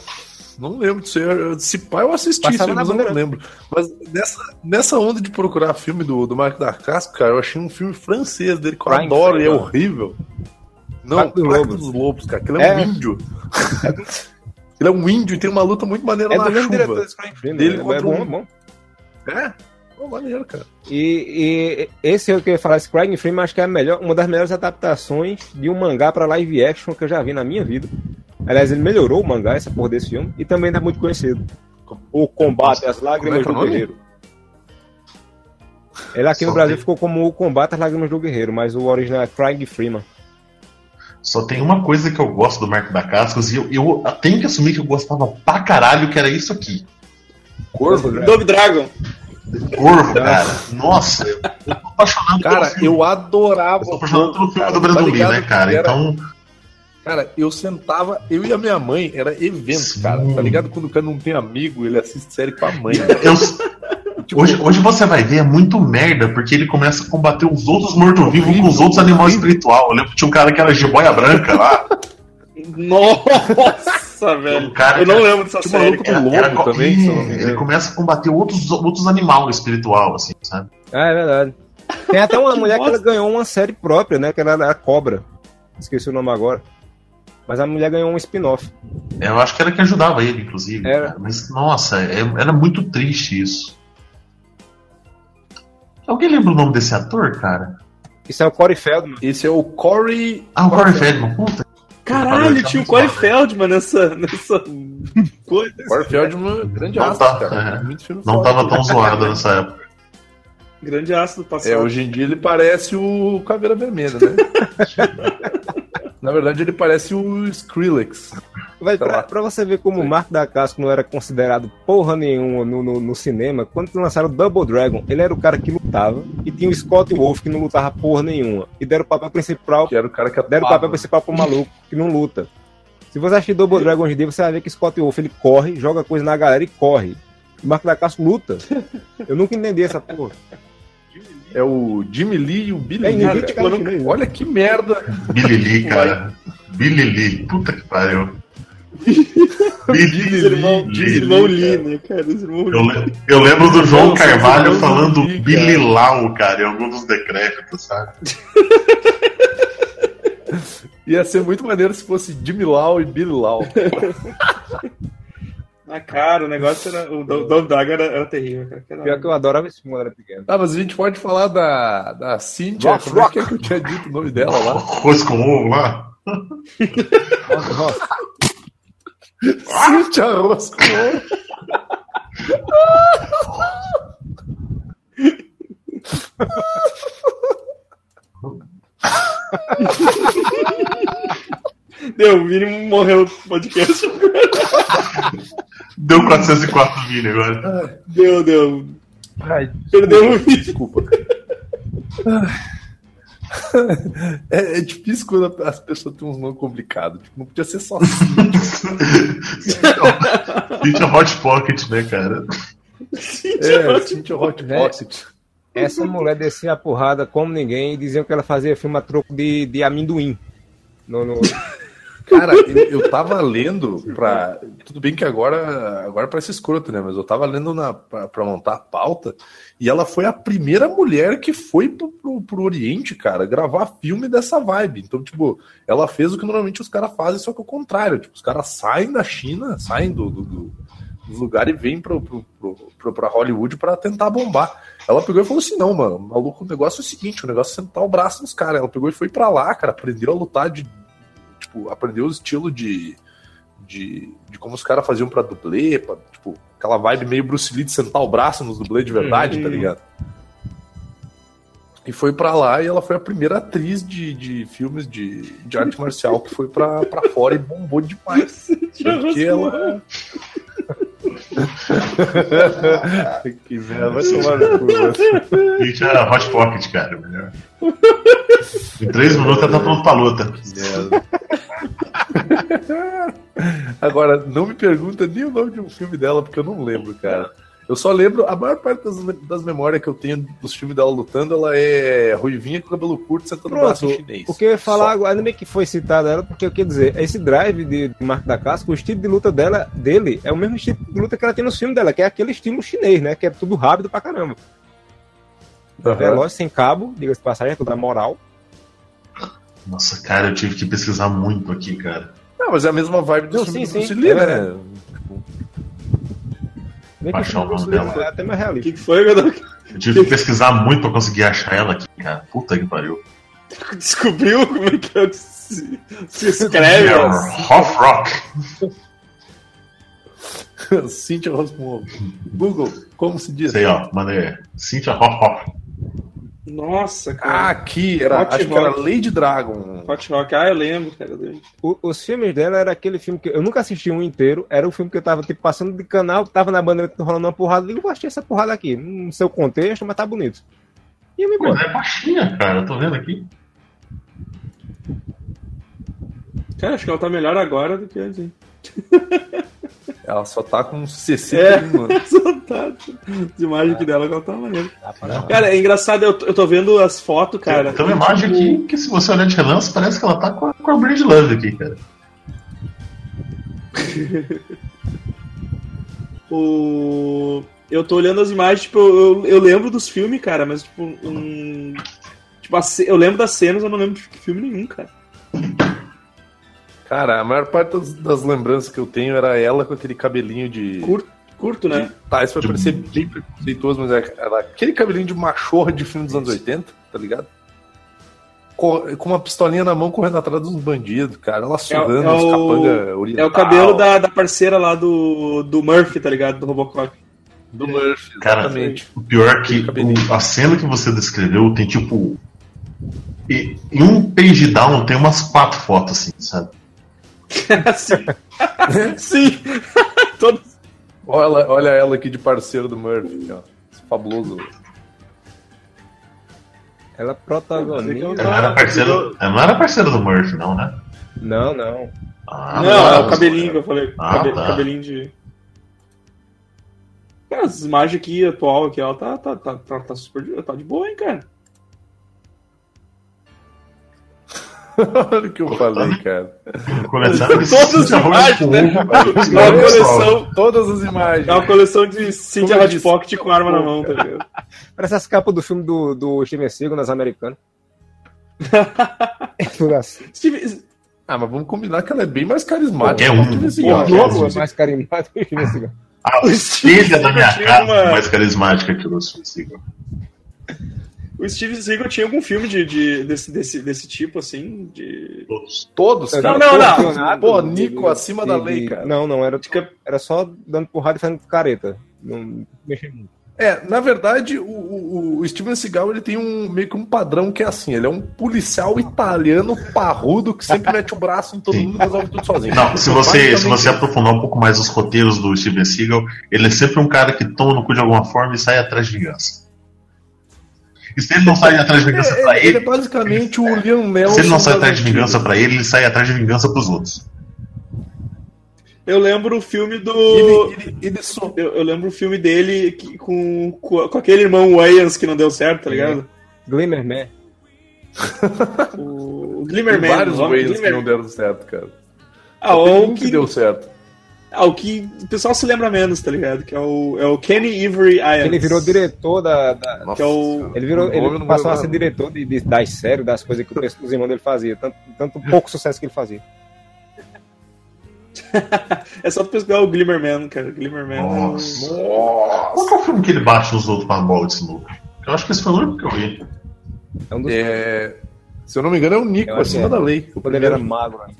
Não lembro disso aí. Eu- Se pá, eu assisti Passava isso, mas eu não Bandeirante. lembro. Mas nessa, nessa onda de procurar filme do, do Marco da Casca, cara, eu achei um filme francês dele que eu Crying adoro e é horrível. Não, Pacto dos Lobos. dos Lobos, cara. Aquele é, um É. índio. Ele é um índio e tem uma luta muito maneira É na diretor chuva. Freedom. Dele né? é contra bom, um- é bom. É? Pô, maneiro, cara. E, e esse é o que eu ia falar, esse Crying Freedom, acho que é a melhor, uma das melhores adaptações de um mangá pra live action que eu já vi na minha vida. Aliás, ele melhorou o mangá, essa porra desse filme, e também é muito conhecido. O Combate às Lágrimas Como é que é do? Guerreiro. Ele aqui no Só Brasil tem- ficou como o Combate às Lágrimas do Guerreiro, mas o original é Crying Freeman. Só tem uma coisa que eu gosto do Marco da Cascos e eu, eu tenho que assumir que eu gostava pra caralho que era isso aqui. Corvo, Dog Dragon. Corvo, cara. Nossa, eu tô apaixonado Cara, pelo filme. eu adorava. Eu tô apaixonado pelo filme cara, do Brandon tá Lee, né, cara? era- Então, Cara, eu sentava, eu e a minha mãe, era evento, Sim. cara. Tá ligado? Quando o cara não tem amigo, ele assiste série com a mãe. eu, hoje, hoje você vai ver, é muito merda, porque ele começa a combater os outros mortos-vivos com os outros animais espirituais. Eu lembro que tinha um cara que era jiboia branca lá. Nossa, velho. Cara Eu não lembro dessa série. maluco do Era- lobo era- também, me ele começa a combater outros, outros animais espiritual, assim, sabe? Ah, é verdade. Tem até uma Que mulher que ela ganhou uma série própria, né? Que ela era a Cobra. Esqueci o nome agora. Mas a mulher ganhou um spin-off. Eu acho que era que ajudava ele, inclusive. Era. Mas, nossa, é- era muito triste isso. Alguém lembra o nome desse ator, cara? Isso é o Corey Feldman. Esse é o Corey. Ah, o Corey Feldman. Puta. Caralho, tinha o Corey Feldman nessa, nessa coisa. Corey Feldman, grande Não astro, tá, cara. é. Não tava tão zoado nessa época. Grande ácido passado. É, hoje em dia ele parece o Caveira Vermelha, né? Na verdade, ele parece o Skrillex. Vai, Sei pra, pra você ver como o Marco da Casco não era considerado porra nenhuma no, no, no cinema, quando lançaram o Double Dragon, ele era o cara que lutava, e tinha o Scott Wolf que não lutava porra nenhuma. E deram o papel principal, Que era o cara que deram o papel principal pro maluco que não luta. Se você assistir Double Dragon hoje em dia, você vai ver que Scott Wolf ele corre, joga coisa na galera e corre. O Marco da Casco luta. Eu nunca entendi essa porra. É o Jimmy Lee e o Billy É, Lee. Olha que merda. Billy Lee, cara. Billy Lee. Puta que pariu. Billy irmão, Lee, irmão Lee, Lee, né, cara? Os irmãos Eu, le- eu lembro do João Nossa, Carvalho esse falando Lee, Billy cara. Lau, cara, em algum dos decrépitos, sabe? Ia ser muito maneiro se fosse Jimmy Lau e Billy Lau. Ah, cara, o negócio era. O Do- Dove Dog era, era terrível, cara. Pior que eu adorava esse filme quando era pequeno. Ah, mas a gente pode falar da, da Cynthia. Rock, Como é que é que eu tinha dito o nome dela lá? Arroz com ovo lá. Nossa, nossa. Cynthia Rosco. Deu, o mínimo morreu no podcast. Deu 404 milha agora. Deu, deu. Ai, Perdeu o vídeo. desculpa. É, é difícil quando as pessoas têm uns nomes complicados. Tipo, não podia ser só Gente, é Hot Pocket, né, cara? É, Cynthia Hot Né? Pocket. Essa mulher descia a porrada como ninguém e diziam que ela fazia filme a troco de, de amendoim. No, no... Cara, eu, tava lendo pra. Tudo bem que agora, agora parece escroto, né? Mas eu tava lendo na, pra, pra montar a pauta e ela foi a primeira mulher que foi pro, pro, pro Oriente, cara, gravar filme dessa vibe. Então, tipo, ela fez o que normalmente os caras fazem, só que o contrário. Tipo, os caras saem da China, saem do, do, do, dos lugares e vêm pro, pro, pro, pra Hollywood pra tentar bombar. Ela pegou e falou assim: não, mano, maluco, o negócio é o seguinte: o negócio é sentar o braço nos caras. Ela pegou e foi pra lá, cara, aprendeu a lutar de tipo, aprendeu o estilo de, de, de como os caras faziam pra dublê, pra, tipo, aquela vibe meio Bruce Lee de sentar o braço nos dublês de verdade, Uhum. tá ligado? E foi pra lá e ela foi a primeira atriz de, de filmes de, de arte marcial que foi pra, pra fora e bombou demais. Porque ela. que merda, vai tomar no cu. Gente, é Hot Pocket, cara. melhor. Em três minutos ela tá pronto pra luta. Agora, não me pergunta nem o nome de um filme dela, porque eu não lembro, cara. Eu só lembro, a maior parte das, das memórias que eu tenho dos filmes dela lutando, ela é ruivinha com cabelo curto, sentando no braço Pronto, chinês. porque eu ia falar Só. agora, ainda bem que foi citada ela, porque eu quero dizer, esse drive de, de Marco da Casca, o estilo de luta dela, dele é o mesmo estilo de luta que ela tem nos filmes dela, que é aquele estilo chinês, né? Que é tudo rápido pra caramba. Aham. Veloz, sem cabo, diga-se passagem, é tudo na moral. Nossa, cara, eu tive que pesquisar muito aqui, cara. Não, mas é a mesma vibe do Não, filme sim, do Bruce sim, Lee, é né? Que o filme o nome dela. é até mais O realista. que, que foi, Godão? Eu tive que pesquisar muito pra conseguir achar ela aqui, cara. Puta que pariu. Descobriu como é que é que se, se escreve? É ó. Hot Rock. Cynthia Rosmo. Google, como se diz? Aí, ó. Mandei. Cynthia Hot Rock. Nossa, Ah, cara. aqui, era, Hot acho que era Rock. Lady Dragon. Hot Rock. Ah, eu lembro, cara. eu lembro. O- os filmes dela era aquele filme que eu nunca assisti um inteiro. Era o filme que eu tava tipo, passando de canal, tava na bandeira rolando uma porrada. Eu digo, eu achei essa porrada aqui. Não sei o contexto, mas tá bonito. E eu me Mas é baixinha, cara. Eu tô vendo aqui. Cara, acho que ela tá melhor agora do que antes. Ela só tá com 61 É. anos. Só tá. As imagens aqui dela ela tá maneira. Cara, é engraçado, eu, tô- eu tô vendo as fotos, cara. Tem uma imagem tipo, aqui que, se você olhar de relance, parece que ela tá com a, com a Bridge Love aqui, cara. O... Eu tô olhando as imagens, tipo, eu, eu lembro dos filmes, cara, mas, tipo, um... tipo eu lembro das cenas, eu não lembro de filme nenhum, cara. Cara, a maior parte das, das lembranças que eu tenho era ela com aquele cabelinho de. Curto, curto né? de- Tá, isso vai De- parecer bem preconceituoso, mas é era aquele cabelinho de machorra de filme dos anos 80, tá ligado? Co- Com uma pistolinha na mão correndo atrás dos bandidos, cara. Ela surrando é os o- capanga É oriental. o cabelo da, da parceira lá do, do Murphy, tá ligado? Do Robocop. do Murphy, Cara, exatamente. O pior é que o- a cena que você descreveu tem tipo. e- Em um page down tem umas quatro fotos assim, sabe? Sim. Sim. Olha, olha ela aqui de parceiro do Murphy, ó. Esse fabuloso. Ela protagoniza. Ela não era parceira, ela não era parceira do Murphy, não, né? Não, não. Ah, não, é o cabelinho que eu falei. Ah, Cabe- tá. Cabelinho de. Cara, as imagens aqui atual aqui, ela tá, tá, tá, tá, tá super de, tá de boa, hein, cara. Olha o que eu falei, cara. Todas as imagens, né? com ovo, É uma coleção, Todas as imagens. é uma coleção de eu Hot. Pocket com arma na mão, tá ligado? Parece as capas do filme do, do Steven Seagal nas americanas. é tudo assim. Steve- Ah, mas vamos combinar que ela é bem mais carismática. Qualquer um. o é mais carismático que o Steven Seagal. A Steve filha da minha casa uma- é mais carismática que o Steven Seagal. O Steve Seagal tinha algum filme de, de- desse, desse, desse tipo, assim? De... Todos. Todos, Não, cara. não, não. Funcionado Pô, de- Nico de- acima da lei, cara. Não, não, era, era só dando porrada e fazendo careta. Não mexia muito. É, na verdade, o, o, o Steven Seagal ele tem um meio que um padrão que é assim: ele é um policial italiano parrudo que sempre mete o braço em todo Sim. mundo e resolve tudo sozinho. Não, se você, se você aprofundar um pouco mais os roteiros do Steven Seagal, ele é sempre um cara que toma no cu de alguma forma e sai atrás de vingança. E se ele não sai atrás de vingança pra ele, ele é ele, basicamente o Liam Nelson. se ele não sai atrás de vingança pra ele, ele sai atrás de vingança pros outros. Eu lembro o filme do. Ele, ele, ele só- Eu, eu lembro o filme dele que- com, com, com aquele irmão Wayans que não deu certo, tá ligado? Glimmer Man. O, o Tem Glimmerman. vários o nome ways que Glimmer- não deram certo, cara. Ah, o um que que, deu certo. Ah, o que o pessoal se lembra menos, tá ligado? Que é o, é o Kenny Avery Irons. Ele virou diretor da. da- Nossa, Que é o- ele virou, o ele passou a ser diretor de, de- das séries, das coisas que os os irmãos dele faziam. Tanto, tanto pouco sucesso que ele fazia. É só tu pesquisar o Glimmerman, cara. Glimmerman é o- Nossa. Qual que é o filme que ele bate nos outros uma bola de sinuca? Eu acho que esse foi o único que eu vi. É um dos É, se eu não me engano, é o Nico, acima é. da lei. O ele era magro. né?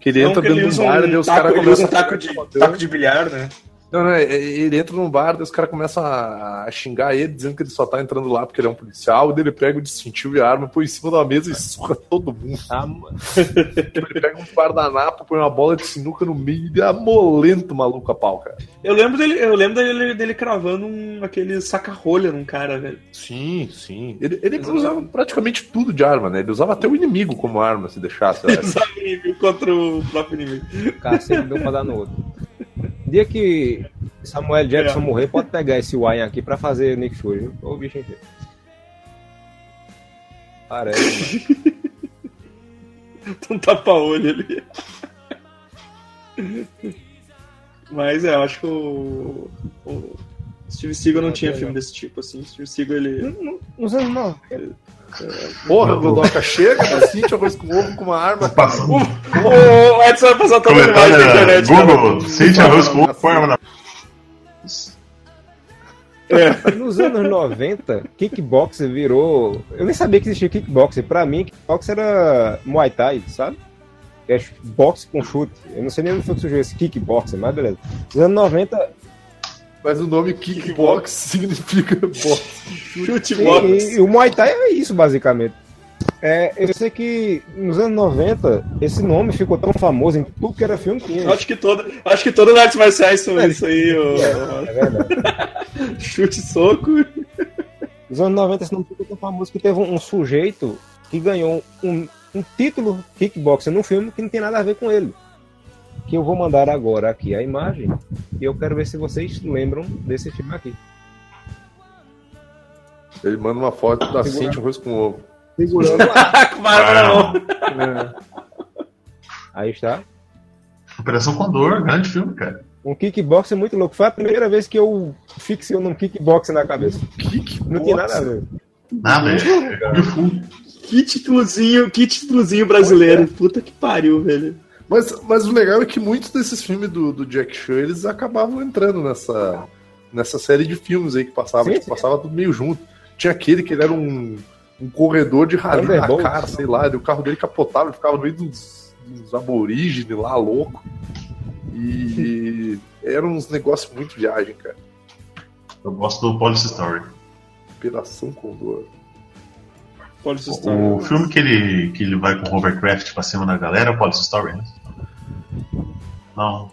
Que ele Não, entra dentro de um bar um e os caras ele usa começam um taco de, taco de bilhar, né? Não, não, é- é- ele entra num bar, daí os caras começam a xingar ele, dizendo que ele só tá entrando lá porque ele é um policial, daí ele pega o distintivo e a arma, põe em cima da mesa e surra todo mundo. Ah, mano. Ele pega um guardanapo, põe uma bola de sinuca no meio e amolenta o maluco a pau, cara. Eu lembro dele, eu lembro dele, dele cravando um, aquele saca-rolha num cara, velho. Sim, sim. Ele, ele usava praticamente tudo de arma, né? Ele usava até o inimigo como arma, se deixasse. Usava o inimigo contra o próprio inimigo. Cacete deu pra dar no outro. Dia que Samuel Jackson É. morrer, pode pegar esse Wine aqui pra fazer Nick Fury. viu? Ô, bicho. Parece. mano. um tapa-olho ali. Mas é, eu acho que o, o Steve Seagal não tinha filme desse tipo, assim. Steve Seagal, ele... Nos anos 90. Porra, o Godoka chega, da Cintia, arroz com ovo com uma arma. Tô passando. O Edson vai passar as Comentário imagens da internet. Google, cara. Cintia Arroz com ovo, forma na. É. Nos anos 90, kickboxer virou. Eu nem sabia que existia kickboxer. Pra mim, kickboxer era Muay Thai, sabe? É boxe com chute. Eu não sei nem onde foi que surgiu esse kickboxer, mas beleza. Nos anos 90, Mas o nome kickbox significa boxe. Chute e, box. e- e o Muay Thai é isso, basicamente. É, eu sei que nos anos 90, esse nome ficou tão famoso em tudo que era filme que tinha. Acho que todo, acho que todo artes marciais são isso aí, o, É verdade. chute soco. Nos anos 90 esse nome ficou tão famoso que teve um, um sujeito que ganhou um, um título kickboxer num filme que não tem nada a ver com ele. Que eu vou mandar agora aqui a imagem e eu quero ver se vocês lembram desse filme aqui. Ele manda uma foto da. Cintia, arroz com ovo. Segurando lá. Com na mão. Aí está. Operação Condor, grande filme, cara. Um kickboxer muito louco. Foi a primeira vez que eu fixei nome kickboxer na cabeça. Não tinha nada a ver. Nada, é. Que títulozinho, que títulozinho brasileiro. Puta que pariu, velho. Mas, mas o legal é que muitos desses filmes do, do Jack Chan, eles acabavam entrando nessa, nessa série de filmes aí que passava, Sim, tipo, sim. passava tudo meio junto. Tinha aquele que ele era um, um corredor de rally na Thunderbolt. cara, sei lá, e o carro dele capotava, ele ficava no meio dos, dos aborígenes lá, louco. E eram uns negócios muito viagem, cara. Eu gosto do Police Story. Operação Condor. Police O Story. filme que ele, que ele vai com o hovercraft pra cima da galera é o Police Story, né? Não.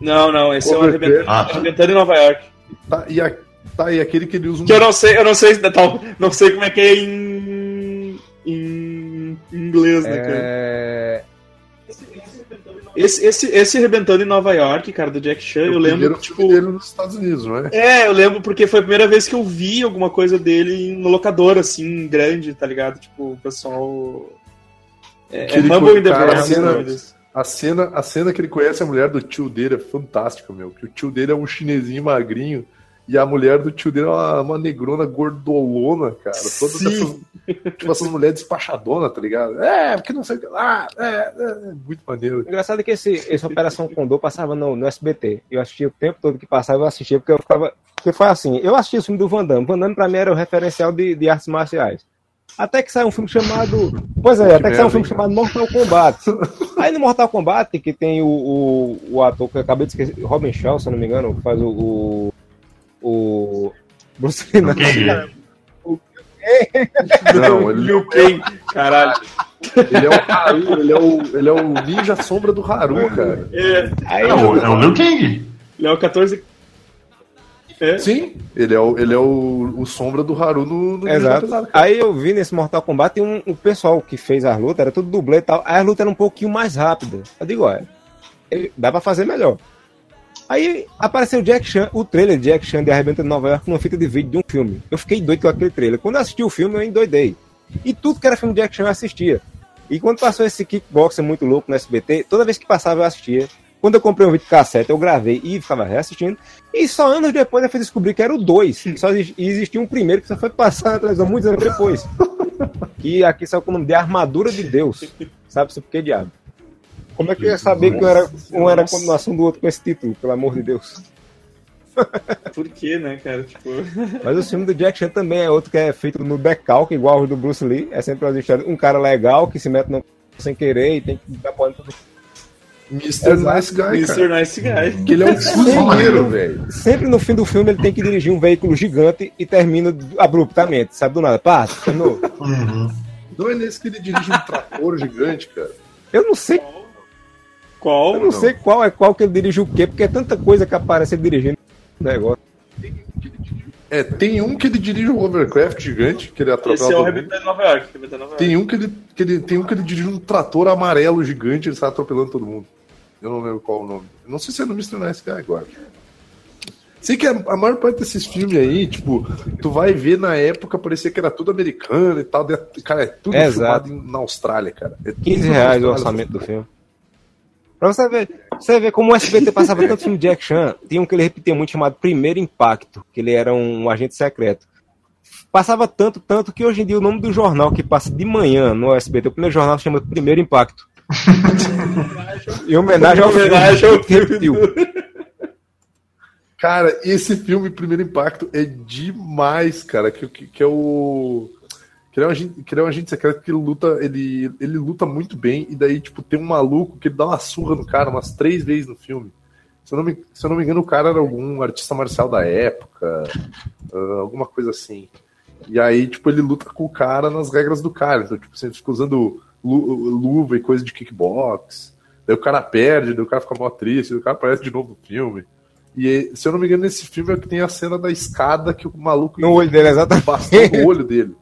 Não, não, esse é o. Arrebentando, Ah, tá. Arrebentando em Nova York. Tá, e, a, tá, e aquele que ele usa um. Que eu não sei, eu não sei, tal, não sei como é que é em, em inglês, né, cara? É... Esse, esse, esse Arrebentando em Nova York, cara, do Jack Chan, é o eu lembro, primeiro tipo... dele nos Estados Unidos, não é? É, eu lembro porque foi a primeira vez que eu vi alguma coisa dele no locador, assim, grande, tá ligado? Tipo, o pessoal É, é foi- in the cara, Bronx, a cena-. A cena, que ele conhece a mulher do tio dele é fantástica, meu. Que o tio dele é um chinesinho magrinho e a mulher do tio dele é uma, uma negrona gordolona, cara. Todas Sim. essas, tipo, essas mulheres despachadonas, tá ligado? É, porque não sei o que lá. É, é, é muito maneiro. O engraçado é que esse, essa Operação Condor passava no, no SBT. Eu assistia o tempo todo que passava, eu assistia, porque eu ficava. Porque foi assim, eu assistia o filme do Van Damme. Van Damme pra mim era o referencial de, de artes marciais. Até que saiu um filme chamado. Pois é, até que saiu um filme chamado Mortal Kombat. Aí no Mortal Kombat, que tem o, o, o ator que eu acabei de esquecer, Robin Shaw, se eu não me engano, que faz o. O, o Bruce Lee. não. Quem? Não, ele, Liu Kang, caralho. ele é o Haru, ele é o, ele é o ninja sombra do Haru, cara. É, Aí É eu- o, é o Liu Kang. ele é o 14. É. Sim, ele é o, ele é o, o sombra do Haru no, no Exato. Pesado. Aí eu vi nesse Mortal Kombat um, o pessoal que fez as lutas era tudo dublê e tal. Aí as lutas eram um pouquinho mais rápidas. Eu digo, olha, dá pra fazer melhor. Aí apareceu o Jack Chan, o trailer de Jack Chan de Arrebenta de Nova York numa fita de vídeo de um filme. Eu fiquei doido com aquele trailer. Quando eu assisti o filme, eu endoidei. E tudo que era filme de Jack Chan eu assistia. E quando passou esse kickboxer muito louco no SBT, toda vez que passava eu assistia. Quando eu comprei um vídeo cassete, eu gravei e ficava reassistindo. E só anos depois eu fui descobrir que era o 2. Que só exi- existia um primeiro que só foi passar na televisão muitos anos depois. que aqui saiu com o nome de Armadura de Deus. Sabe-se por que diabo? Como é que eu ia saber que um era, um era a continuação do outro com esse título, pelo amor de Deus? Por quê, né, cara? Tipo. Mas o filme do Jack Chan também é outro que é feito no decalque, igual o do Bruce Lee. É sempre as histórias. Um cara legal que se mete no sem querer e tem que dar todo Mr. Exato. Nice Guy, cara. Mr. Nice Guy. Que ele é um cozinheiro, velho. Sempre no fim do filme ele tem que dirigir um veículo gigante e termina abruptamente, sabe? Do nada. Pá, terminou. Uhum. Não é nesse que ele dirige um trator gigante, cara. Eu não sei, Qual? eu não sei qual é qual que ele dirige o quê, porque é tanta coisa que aparece ele dirigindo o negócio. É, tem um que ele dirige um hovercraft gigante, que ele atropela Esse é o. Rebentando Nova York. Tem um que ele, que ele tem um que ele dirige um trator amarelo gigante, ele sai atropelando todo mundo. Eu não lembro qual o nome. Não sei se é no Mr. Nice Guy agora. Sei que a, a maior parte desses filmes aí, tipo, tu vai ver na época, parecia que era tudo americano e tal. de- Cara, é tudo É, filmado em- na Austrália, cara. É tudo 15 na reais o orçamento do filme. Pra você ver, você ver como o SBT passava tanto filme de Jack Chan, tinha um que ele repetia muito chamado Primeiro Impacto, que ele era um agente secreto. Passava tanto, tanto que hoje em dia o nome do jornal que passa de manhã no SBT, o primeiro jornal se chama Primeiro Impacto. Em homenagem ao Em homenagem ao filme repetiu. Cara, esse filme, Primeiro Impacto, é demais, cara. Que, que, que é o. Que ele é um agente, que ele é um agente secreto que ele luta, ele, ele luta muito bem, e daí, tipo, tem um maluco que ele dá uma surra no cara umas três vezes no filme. Se eu não me, se eu não me engano, o cara era algum artista marcial da época, ah, alguma coisa assim. E aí, tipo, ele luta com o cara nas regras do cara. Então, tipo, você fica usando luva e coisa de kickbox. Daí o cara perde, daí o cara fica mó triste, daí o cara aparece de novo no filme. E se eu não me engano, nesse filme é que tem a cena da escada que o maluco No olho dele, exatamente. no olho dele.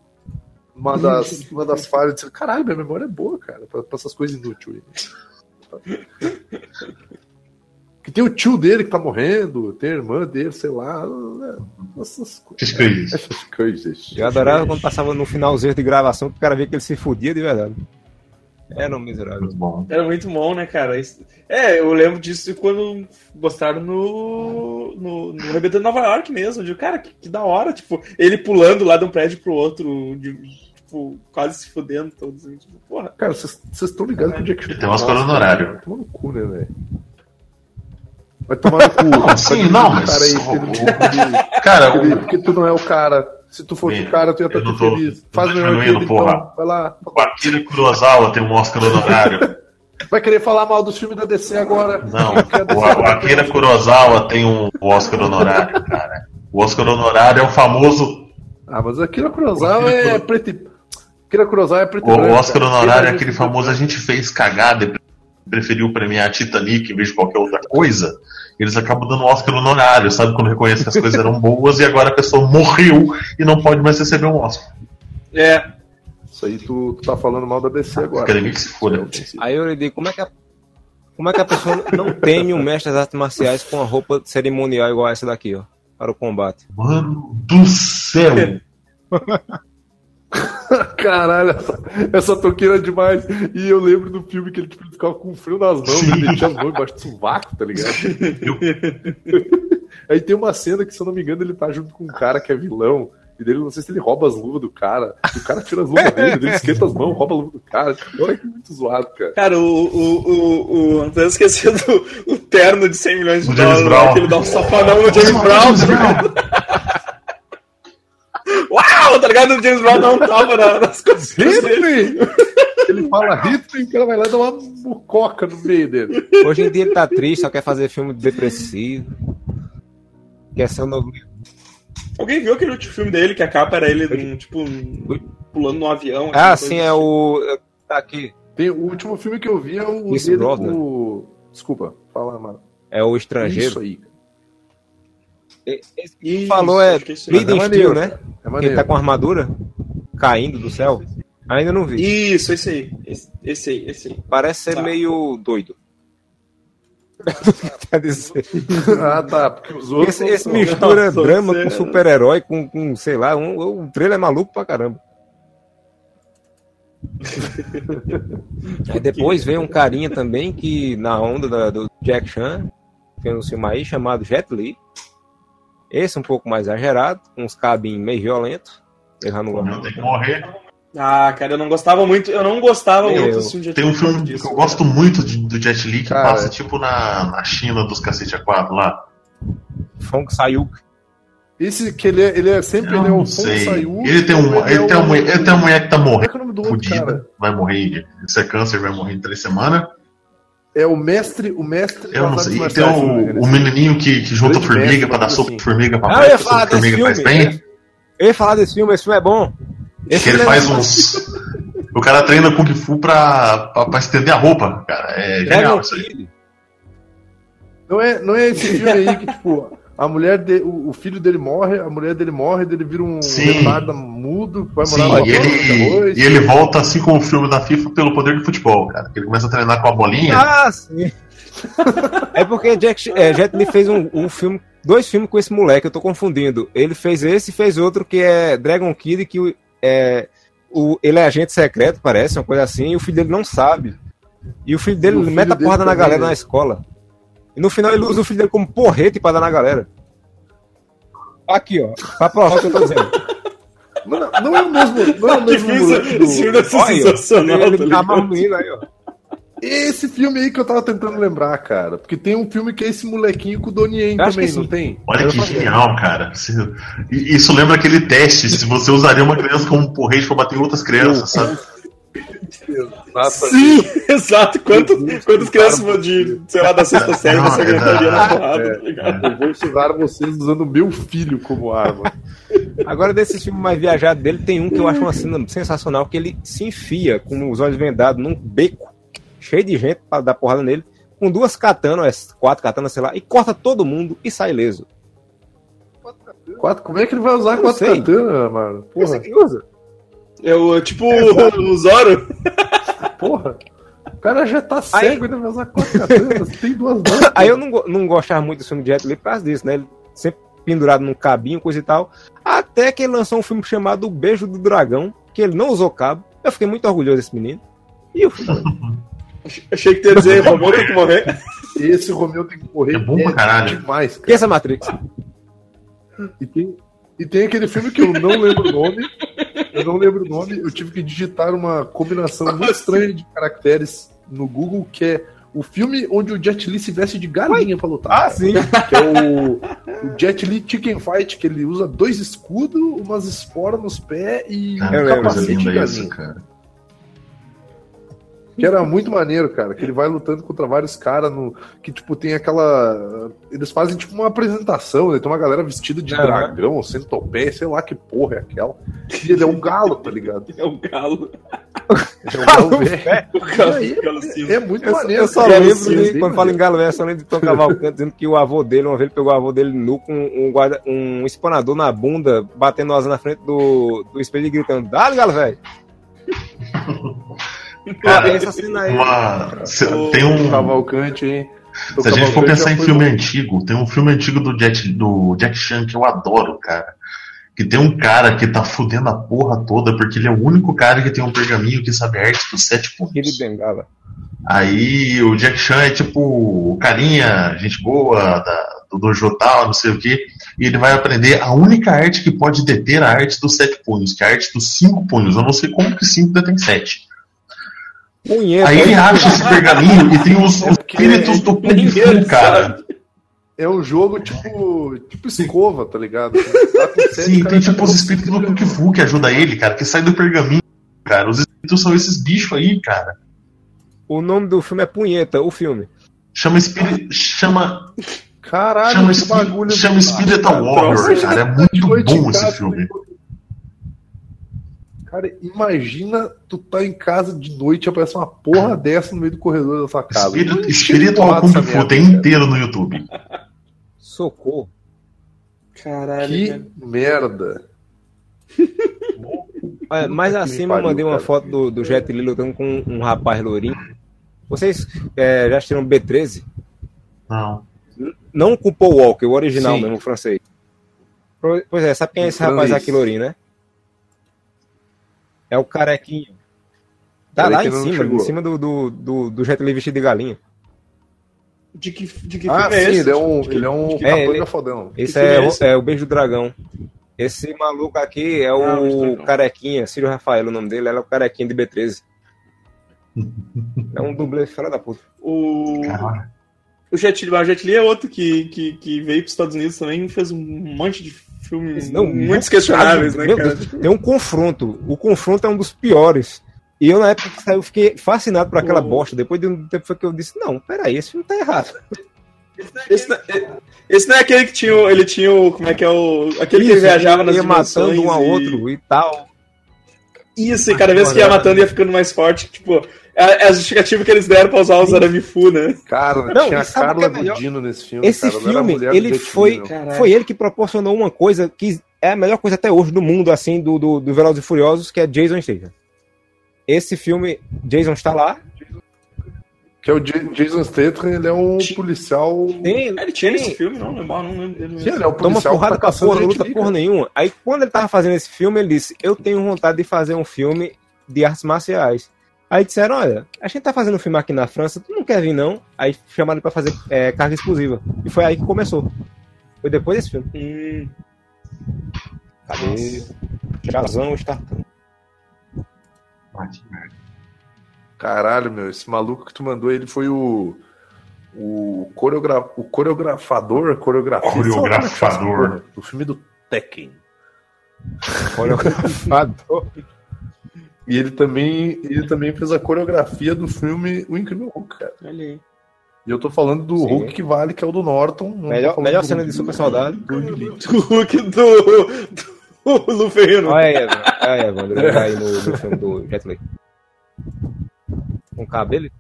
Uma das, uma das falhas. Disse, Caralho, minha memória é boa, cara, pra, pra essas coisas inúteis. aí." Que tem o tio dele que tá morrendo, tem a irmã dele, sei lá. né, Essas Essas coisas. coisas. Essas coisas. Eu adorava quando passava no finalzinho de gravação que o cara via que ele se fudia de verdade. Era um miserável. Muito bom. Era muito bom, né, cara? É, eu lembro disso quando mostraram no, no, no Rebentando Nova York mesmo. De, cara, que, que da hora, tipo, ele pulando lá de um prédio pro outro, de- tipo, quase se fudendo todos. assim, Tipo, porra. Cara, vocês estão ligados que o Jack Chan Ele tem um Oscar honorário. Vai tomar no cu, né, velho? Vai tomar no cu. Não, sim, não, mas- Cara aí, Cara, o, porque tu não é o cara. Se tu fosse o cara, tu ia estar tô- feliz. Faz melhor que ele, porra. então. Vai lá. o Akira Kurosawa tem um Oscar honorário. Vai querer falar mal dos filmes da DC agora. Não, DC o, o Akira Kurosawa tem um Oscar honorário, cara. O Oscar honorário é o famoso. Ah, mas Akira Kurosawa é preto e... Akira Kurosawa é preto e O Oscar honorário é Ele aquele famoso a gente fez cagada e preferiu premiar Titanic em vez de qualquer outra coisa. Eles acabam dando Oscar honorário, sabe? Quando reconhece que as coisas eram boas e agora a pessoa morreu e não pode mais receber um Oscar. É, Isso aí tu, tu tá falando mal da DC agora. Academia que se foda. Aí eu lhe digo, como é que a, como é que a pessoa não teme um mestre das artes marciais com a roupa cerimonial igual essa daqui, ó, para o combate? Mano do céu! Caralho, essa, essa toqueira é demais. E eu lembro do filme que ele, tipo, ficava com frio nas mãos, Sim. ele tinha as mãos embaixo do sovaco, tá ligado? Aí tem uma cena que, se eu não me engano, ele tá junto com um cara que é vilão. E dele, não sei se ele rouba as luvas do cara. E o cara tira as luvas dele, ele esquenta as mãos, rouba a luva do cara. Olha que muito zoado, cara. Cara, o. o, o, o até esqueci do o terno de 100 milhões de dólares que ele dá um safanão no James Brown. Uau, tá ligado? O James Brown não tava na- nas coisas! Ele fala Hitler e o cara vai lá e dá uma mucoca no meio dele. Hoje em dia ele tá triste, só quer fazer filme depressivo. Quer ser um novo. Alguém viu aquele último filme dele que a capa era ele, num, tipo, um- pulando num avião? Ah, sim, é assim. o. Tá aqui. Tem, o último filme que eu vi é o Pierce dele o- Desculpa, fala, mano. É o Isso estrangeiro. aí. Esse que Isso, falou é acho que é isso aí. Bleeding É Steel, maneiro. né? É Que ele maneiro. tá com armadura caindo do céu. Ainda não vi. Isso, esse aí. Esse, esse aí, esse aí. Parece ser Tá. meio doido. Quer dizer, ah, tá. Porque os outros. esse, esse mistura Nossa, drama com super-herói, com, com, sei lá, um, o trailer é maluco pra caramba. Aí depois vem um carinha também que, na onda da- do Jack Chan, tem um filme aí chamado Jet Li. Esse um pouco mais exagerado, com uns cabinhos meio violentos. Ele já não tem que morrer. Ah, cara, eu não gostava muito. Eu não gostava muito eu. desse filme de Tem um filme causa que disso, eu gosto muito de- do Jet Li que Cara. passa tipo na, na China dos cacete A4 lá. Fong Sayuk. Esse que ele é, ele é sempre Eu ele é o não Fon sei. Sayuk, Ele tem, um, ele, é tem mulher- ele tem uma mulher que tá Como é morrendo, que é o nome do outro cara? fudida. Vai morrer. Isso é câncer, vai morrer em três semanas. É o mestre, o mestre Eu não sei. E tem o, o menininho que, que junta Grande formiga mestre, pra dar coisa de formiga pra Ah, desse formiga faz filme. bem. Eu ia falar desse filme, esse filme é bom. Esse Que ele filme é faz bom. uns. O cara treina Kung Fu pra, pra, pra estender a roupa, cara. É genial Dragon isso aí. Não é, não é esse filme aí que, tipo, a mulher de, o, o filho dele morre, a mulher dele morre, ele vira um Sim. retardo mudo, vai morar Sim, lá e ele, depois. e ele volta assim como o filme da FIFA pelo poder do futebol, cara. Ele começa a treinar com a bolinha. Ah, sim. é porque Jack, é, Jet Li fez um, um filme, dois filmes com esse moleque, eu tô confundindo. Ele fez esse e fez outro que é Dragon Kid, que é, o, ele é agente secreto, parece, uma coisa assim, e o filho dele não sabe. E o filho dele o filho mete a porrada na galera né? na escola. E no final ele usa o filho dele como porrete pra dar na galera. Aqui, ó. Pra provar o que eu tô dizendo. Não, não é o mesmo, não é o Que mesmo moleque do- esse Olha, sensacional, tá ele menino aí, ó. Esse filme aí que eu tava tentando lembrar, cara. Porque tem um filme que é esse molequinho com o Donnie também, que não tem? Olha Eu que genial, cara. Isso lembra aquele teste, se você usaria uma criança como porrete pra bater em outras crianças, sabe? Sim, exato. Quanto, quantas crianças de, sei lá, da sexta série é aguentaria na porrada, tá ligado? Eu vou ensinar vocês usando o meu filho como arma. Agora, desses filmes mais viajados dele, tem um que eu acho uma cena sensacional, que ele se enfia com os olhos vendados num beco, cheio de gente pra dar porrada nele, com duas katanas, quatro katanas, sei lá, e corta todo mundo e sai ileso. Quatro, como é que ele vai usar Eu quatro katanas, mano? Esse Porra, que usa. Eu, tipo, o Zoro. porra. O cara já tá cego, ele vai usar quatro katanas. Tem duas mãos. Aí eu não, não gostava muito do filme de Jet Li por causa disso, né? Ele sempre pendurado num cabinho, coisa e tal. Até que ele lançou um filme chamado O Beijo do Dragão, que ele não usou cabo. Eu fiquei muito orgulhoso desse menino. E o filme. Achei que tu ia dizer, Romeu tem que morrer. Esse Romeu tem que morrer. É bom pra caralho. demais, Que cara. essa Matrix? E tem, e tem aquele filme que eu não lembro o nome. Eu não lembro o nome. Eu tive que digitar uma combinação muito estranha de caracteres no Google, que é o filme onde o Jet Li se veste de galinha pra lutar. Ah, sim. Que é o, o Jet Li Chicken Fight, que ele usa dois escudos, umas esporas nos pés e Eu um coisa capacete de linda isso, galinha. cara. Que era muito maneiro, cara. Que ele vai lutando contra vários caras no. Que, tipo, tem aquela. Eles fazem tipo uma apresentação, né? Tem uma galera vestida de Aham. dragão, centopeia, sei lá que porra é aquela. E ele é um galo, tá ligado? É um galo. Ele é um galo velho. O E galo, aí, o galo é, é muito Eu, maneiro. eu só lembro, de, quando fala em. Galo Velho, eu só lembro de Tom Cavalcante dizendo que o avô dele, uma vez ele pegou o avô dele nu com um, guarda, um espanador na bunda, batendo asa na frente do, do espelho e gritando: Dá-lhe, Galo Velho! Cara, essa cena aí. Uma, se- O- tem um. Cavalcante, hein? Se a gente for pensar em filme bom. antigo, tem um filme antigo do Jet, do Jack Chan que eu adoro, cara. que tem um cara que tá fudendo a porra toda porque ele é o único cara que tem um pergaminho que sabe a arte dos sete Ele punhos. bengala. Aí o Jack Chan é tipo o carinha, gente boa, da, do dojo tal, não sei o que, e ele vai aprender a única arte que pode deter a arte dos sete punhos, que é a arte dos cinco punhos. Eu não sei como que cinco detém sete. Punheta. Aí ele acha esse pergaminho e tem os, os porque espíritos do Kung Fu, cara. É um jogo tipo, tipo escova, tá ligado? Tá Sim, tem tá tipo os espíritos do Kung Fu que ajuda ele, cara, que sai do pergaminho, cara. Os espíritos são esses bichos aí, cara. O nome do filme é Punheta, o filme. Chama espírito. Chama. Caralho, Chama, que bagulho chama Ah, Warrior, cara. É muito noite em bom esse filme. Cara, imagina tu tá em casa de noite e aparece uma porra dessa no meio do corredor da sua casa. Espírito, porrada Kung Fu tem inteiro no YouTube. Socorro. Caralho, Que cara. merda. Olha, mais acima eu pariu, mandei uma cara. foto do, do Jet Li lutando com um rapaz lourinho. Vocês é, já assistiram B13? Não. Não com o Paul Walker, o original Sim. mesmo, o francês. Pois é, sabe quem é esse O rapaz francês. aqui lourinho, né? É o carequinho. Tá lá em cima, em cima do, do, do, do Jet Li vestido de galinha. De que, de que Ah, filme sim, é esse? ele é um, De ele é um É, ele- fodão. Esse é, é o- esse? é o Beijo do Dragão. Esse maluco aqui é Ah, o o Dragão. carequinha, Círio Rafael, o nome dele, ele é o carequinha de B13. É um dublê fora da puta. O, o Jet Li, o Jet Li é outro que, que, que veio para os Estados Unidos também e fez um monte de filmes Não, muito questionáveis, né, cara? Deus, tem um confronto. O confronto é um dos piores. E eu, na época que saiu, fiquei fascinado por aquela bosta. Depois de um tempo foi que eu disse: Não, peraí, esse filme tá errado. Esse, não- esse não é aquele que tinha, ele tinha o, como é que é o, aquele que Isso, viajava nas ia matando um ao e- outro e tal. Isso, e cada vez que ia matando ia ficando mais forte, tipo, é é a justificativa que eles deram pra usar os Aramifu, né? Cara, Não, tinha a o que Carla é melhor? Gudino nesse filme. Esse cara, a filme, ele foi. Caralho. foi ele que proporcionou uma coisa que é a melhor coisa até hoje do mundo, assim, do, do, do Velozes e Furiosos, que é Jason Statham. Esse filme, Jason está lá. Que é o Jason Statham, ele é um policial. Tem, Ele tinha tem- nesse filme, não lembro, não lembro dele. Sim, ele é o Toma porrada tá caçando porra, não luta porra nenhuma. Aí quando ele tava fazendo esse filme, ele disse: Eu tenho vontade de fazer um filme de artes marciais. Aí disseram: Olha, a gente tá fazendo um filme aqui na França, tu não quer vir não? Aí chamaram ele pra fazer é, carga exclusiva. E foi aí que começou. Foi depois desse filme. Hum, Cadê? Jazão merda. Caralho, meu, esse maluco que tu mandou, ele foi o. O, coreogra... o coreografador, coreografista Coreografador. do filme do Tekken. Coreografador. E ele também, ele também fez a coreografia do filme O Incrível Hulk, cara. olha aí. E eu tô falando do Sim. Hulk que vale, que é o do Norton. Melhor, melhor do cena Hulk de Super do- Soldado. do. Do Hulk do, do Lu Ferrino. Olha aí, Evan. Olha aí, Evan. Ele vai aí no, no filme do Jet Li. Com cabelo?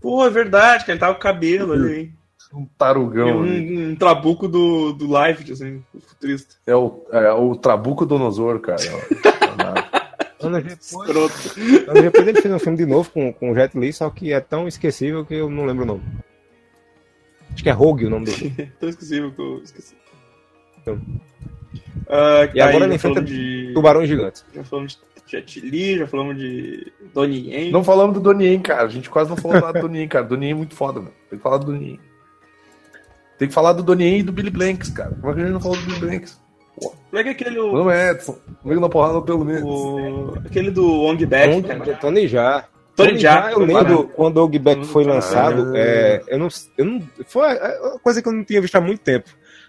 Pô, é verdade, que ele tava com cabelo ali. Um E tarugão. um, um trabuco do, do Life, assim, futurista. É o, é o Trabuco Donosor, cara. Anos depois, anos depois ele fez um filme de novo com, com o Jet Li, só que é tão esquecível que eu não lembro o nome. Acho que é Rogue o nome dele. Tão esquecível que eu esqueci. Então. Ah, E agora aí, ele enfrenta de. Tubarões gigantes. Já falamos de Jet Li, já falamos de Donnie Yen. Não falamos do Donnie, cara. A gente quase não falou nada do Donnie, cara. Donnie é muito foda, mano. Tem que falar do Donnie. Tem que falar do Donnie e do Billy Blanks, cara. Como é que a gente não falou do Billy Blanks? Como é que é aquele. O, Não é, Edson. Vem na porrada pelo menos. o- aquele do Ong Tony, cara. Tony Já. Tony Jaa, eu lembro quando o Og Back foi lançado. É, eu, não, eu não. Foi uma coisa que eu não tinha visto há muito tempo.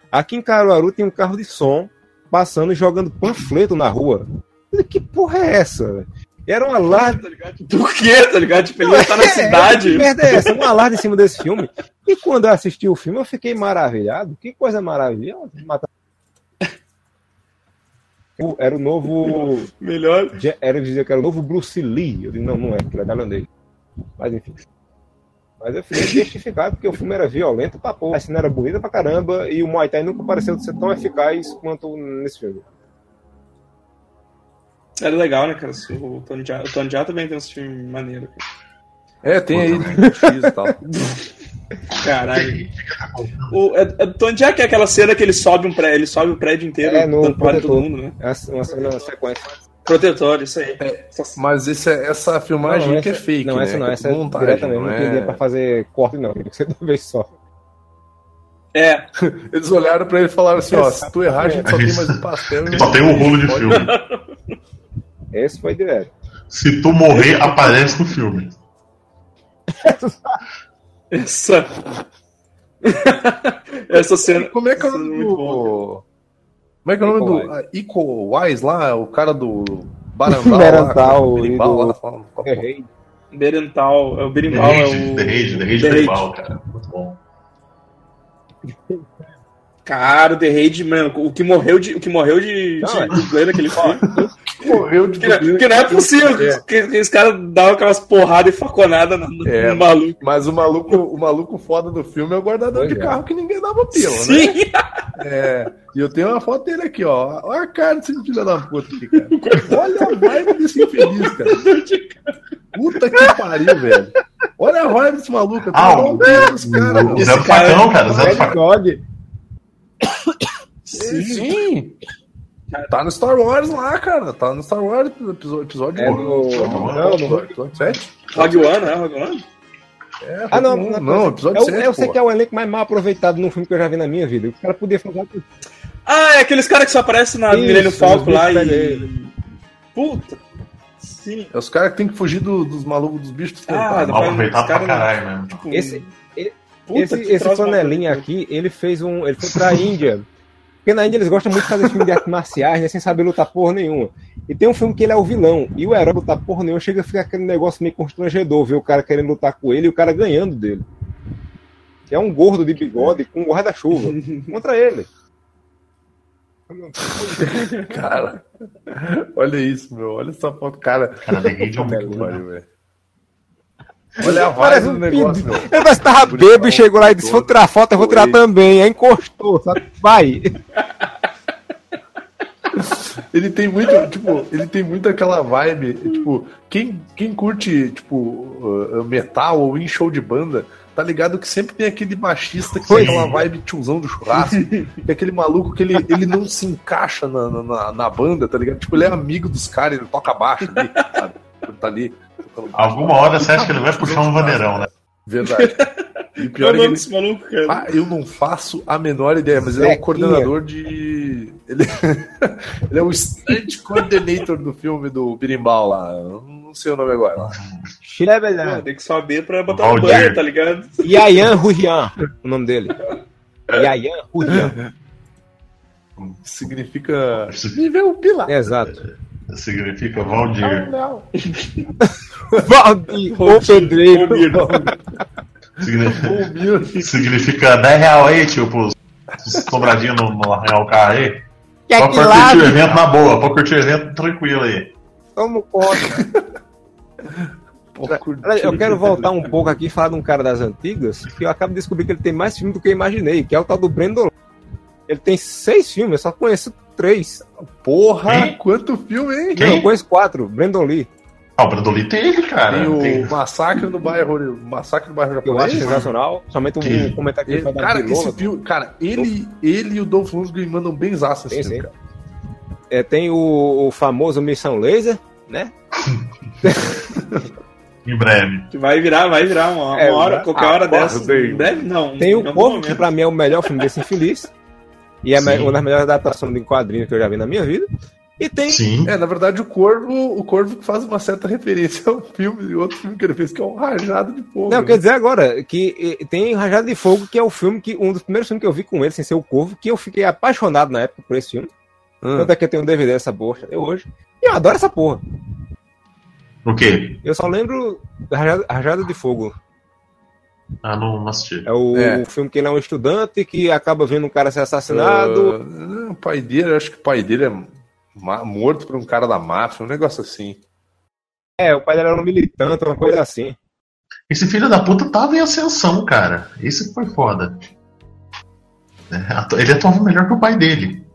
Aqui em Caruaru tem um carro de som passando e jogando panfleto na rua. Que porra é essa? Era um alarde. Tá? Por quê, tá ligado? Tipo, ele estar na Que cidade. merda é essa? Um alarde em cima desse filme. E quando eu assisti o filme, eu fiquei maravilhado. Que coisa maravilhosa. Matar- Era o novo. Melhor. Era dizer que era o novo Bruce Lee. Eu disse, não, não é, porque ele é tailandês. Mas enfim. Mas eu fiquei justificado porque o filme era violento pra porra. A cena era bonita pra caramba e o Muay Thai nunca pareceu ser tão eficaz quanto nesse filme. Era legal, né, cara? O Tony Jaa, o Tony Jaa também tem um filme maneiro. Cara. É, tem aí X e tal. Caralho. O, é, é, onde é que é aquela cena que ele sobe um prédio, ele sobe o prédio inteiro, É, no dando todo mundo, né? É uma cena uma sequência. Protetor, isso aí. Mas esse, é- essa filmagem Não, aqui é essa- fake, Não, né? essa não, essa é montagem, direta mesmo. não Não tem dinheiro pra fazer corte, não. Que ser de uma vez só. É, Eles olharam pra ele e falaram assim, ó, se tu errar, a gente só tem mais um pastel. e Só tem um rolo de filme. Esse foi direto. Se tu morrer, aparece no filme. Essa. essa cena. Como é que é o nome do... Como é que é o nome do... Ico Wise lá, o cara do lá, e Berimbau do- lá, fala- É rei. Berental, é o The Berimbau, é Rage, o. The Rage, The Rage The Tribal, cara. Muito bom. Cara, o The Raid, mano, o que morreu de, o que morreu de, Não, de é. dublê naquele filme. Morreu de Que, não- que não é possível É. que, que os caras davam aquelas porradas e faconadas no, É. no maluco. Mas o maluco, o maluco foda do filme é o guardador Pois de é. carro que ninguém dava pila, né? Sim! É, e eu tenho uma foto dele aqui, ó. Olha a cara desse filho da puta aqui, cara. Olha a vibe desse infeliz, cara. Puta que pariu, velho. Olha a vibe desse maluco. Ah, Ah, o- Deus, cara. Zé do cara- Facão, cara. Zé do Facão. God. Sim. Tá no Star Wars lá, cara. Tá no Star Wars episódio, episódio É no- Não, não, no- episódio 7. Rogue One, né? Rogue One? É, Ah, não, não, não, não, episódio eu, 7. eu sei que é o elenco mais mal aproveitado num filme que eu já vi na minha vida. O cara podia fazer. Ah, é aqueles caras que só aparecem na Falcon os lá e. Puta! Sim. É os caras que tem que fugir do- dos malucos dos bichos. Ah, Mal aproveitado pra não- caralho, né? Tipo, Esse, puta, esse, esse flanelinha maluco. aqui, ele fez um. Ele foi pra Índia. Porque na Índia eles gostam muito de fazer filme de artes marciais, né, sem saber lutar porra nenhuma. E tem um filme que ele é o vilão, e o herói lutar porra nenhuma, chega a ficar aquele negócio meio constrangedor, ver o cara querendo lutar com ele e o cara ganhando dele. Que é um gordo de bigode com um guarda-chuva contra ele. Cara, olha isso, meu. Olha essa foto, cara. Cara, é muito pariu, velho. Olha a Parece vibe um do negócio, meu. Ele parece que tava bêbado e chegou lá e disse: Vou tirar foto, eu vou tirar também. Aí encostou, sabe? Vai. Ele tem muito, tipo, ele tem muito aquela vibe, tipo, quem, quem curte, tipo, uh, metal ou em show de banda, tá ligado que sempre tem aquele machista que tem Pois. aquela vibe tiozão do churrasco, é aquele maluco que ele, ele não se encaixa na, na- na, na banda, tá ligado? Tipo, ele é amigo dos caras, ele toca baixo ali, sabe? Ele tá ali. Alguma hora você acha que ele vai puxar um vaneirão, né? Verdade. E o pior é é o ele, maluco, cara? Ah, eu não faço a menor ideia, mas ele é o coordenador de. Ele, ele é o stunt coordinator do filme do Birimbau lá. Eu Não sei o nome agora. Pô, Xilebelhã. tem que saber pra botar no Valdir. banho, tá ligado? Yayan Ruhian, o nome dele. Yayan Ruhian. Significa. Nível pilar. Exato. Significa Valdir. Não. Valdir, o pedreiro. Significa, significa 10 real aí, tio, pros sobradinhos no, no arranhar o carro aí. Quer Pode que pode curtir o evento na boa, pode curtir o evento tranquilo aí. Toma conta. Eu quero voltar um pouco aqui e falar de um cara das antigas, que eu acabo de descobrir que ele tem mais filme do que eu imaginei, que é o tal do Brandon. Ele tem seis filmes, eu só conheço três. Porra, Quem? quanto filme, hein? Quem? Não, eu conheço quatro. Brandon Lee, Ah, o Brandon Lee tem ele, cara. Tem o Tem- Massacre no bairro. Massacre no bairro que eu acho japonês. sensacional. Somente um comentário que Ele- cara, esse filme, cara, ele, ele e o Dolph Lundgren mandam bem zaço esse filme, cara. É, tem o, o famoso Missão Laser, né? Em breve. Que vai virar, vai virar uma, uma É, hora, qualquer hora dessa. Deve não. Tem em o Corvo, que pra mim é o melhor filme desse infeliz. E é Sim. uma das melhores adaptações de quadrinho que eu já vi na minha vida. E tem Sim. É, na verdade, o Corvo, o Corvo faz uma certa referência ao filme, outro filme que ele fez, que é um rajado de fogo. Não, né? quer dizer agora que tem Rajada de Fogo, que é o filme que um dos primeiros filmes que eu vi com ele, sem ser o Corvo, que eu fiquei apaixonado na época por esse filme. Ah. Tanto é que eu tenho um DVD dessa porra até hoje. E eu adoro essa porra. O quê? Eu só lembro da Rajada, Rajada de Fogo. Ah, não, não assisti. É o, É. filme que ele é um estudante que acaba vendo um cara ser assassinado. Ah, o pai dele, eu acho que o pai dele é morto por um cara da máfia, um negócio assim. É, o pai dele era um militante, uma coisa assim. Esse filho da puta tava em ascensão, cara. Isso foi foda. É, Ele atuava melhor que o pai dele.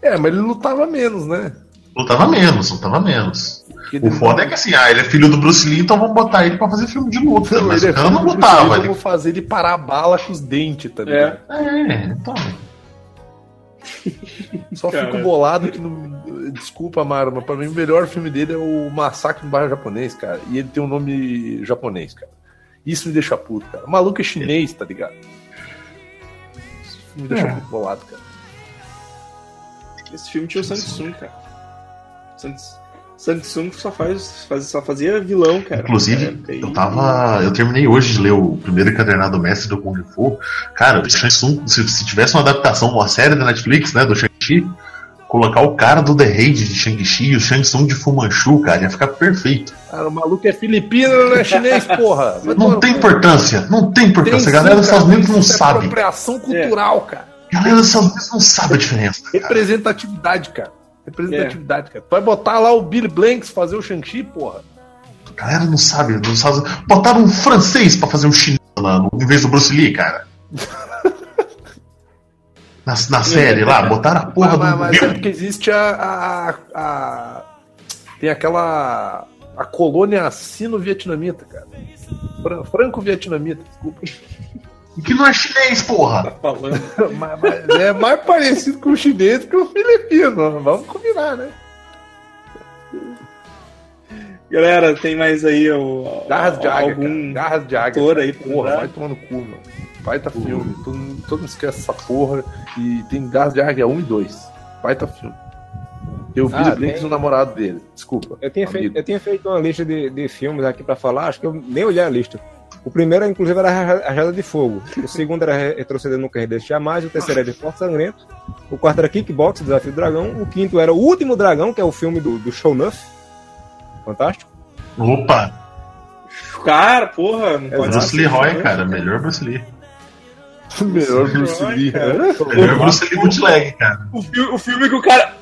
É, mas ele lutava menos, né? Lutava menos, lutava menos. O foda é que assim, ah, ele é filho do Bruce Lee, então vamos botar ele pra fazer filme de luta. Mas ele é não botava. Ele... Vamos fazer ele parar a bala com os dentes, tá ligado? É. É, então. Só Cara. fico bolado que não. Desculpa, Mara, mas pra mim o melhor filme dele é o Massacre no Bairro Japonês, cara. E ele tem um nome japonês, cara. Isso me deixa puto, cara. O maluco é chinês, tá ligado? Isso me deixa É. muito bolado, cara. Esse filme tinha o Samsung, cara. Sans- Samsung só, faz, faz- só fazia vilão, cara. Inclusive, aí. eu tava. Eu terminei hoje de ler o primeiro encadernado mestre do Kung Fu. Cara, o Shang Tsung, se, se tivesse uma adaptação, uma série da Netflix, né, do Shang-Chi, colocar o cara do The Raid de Shang-Chi e o Shang Tsung de Fu Manchu, cara, ia ficar perfeito. Cara, o maluco é filipino, não é chinês, porra. Não tem importância, não tem Tem importância. sim, a galera dos Estados Unidos não isso é sabe. apropriação cultural, cara. A galera dos Estados Unidos não sabe a diferença. Cara. Representatividade, cara. Representatividade, cara. Tu vai botar lá o Billy Blanks fazer o Shang-Chi, porra. A galera não sabe, não sabe. Botaram um francês pra fazer um chinês no, em vez do Bruce Lee, cara. Na, na série lá, botaram a porra mas, do. mas é porque existe a, a, a- Tem aquela. A colônia sino-vietnamita, cara. Fran- Franco-vietnamita, desculpa. Que não é chinês, porra! Tá falando. mas, mas é mais parecido com o chinês que o filipino. Vamos combinar, né? Galera, tem mais aí o, Garras de águia, algum. Garras de águia. ator cara. aí Porra, vai tomar no cu, mano. Baita filme. Todo, mundo- todo mundo esquece essa porra. E tem Garras de águia 1 e 2. Baita filme. Tem o Ah, Blanks tem- e o namorado dele. Desculpa. Eu tinha, feito, eu tinha feito uma lista de, de filmes aqui pra falar, acho que eu nem olhei a lista. O primeiro, inclusive, era Raja- Rajada de Fogo. O segundo era Re- Retroceder Nunca Deixe Jamais. O terceiro era Esporte Sangrento. O quarto era Kickbox, Desafio do Dragão. O quinto era O Último Dragão, que é o filme do, do Show Nuff. Fantástico. Opa! Cara, porra, não pode Bruce Lee Roy, né? cara, melhor Bruce Lee. Melhor Bruce Lee. cara. Melhor Bruce Lee bootleg, cara. O, fi- o filme que o cara.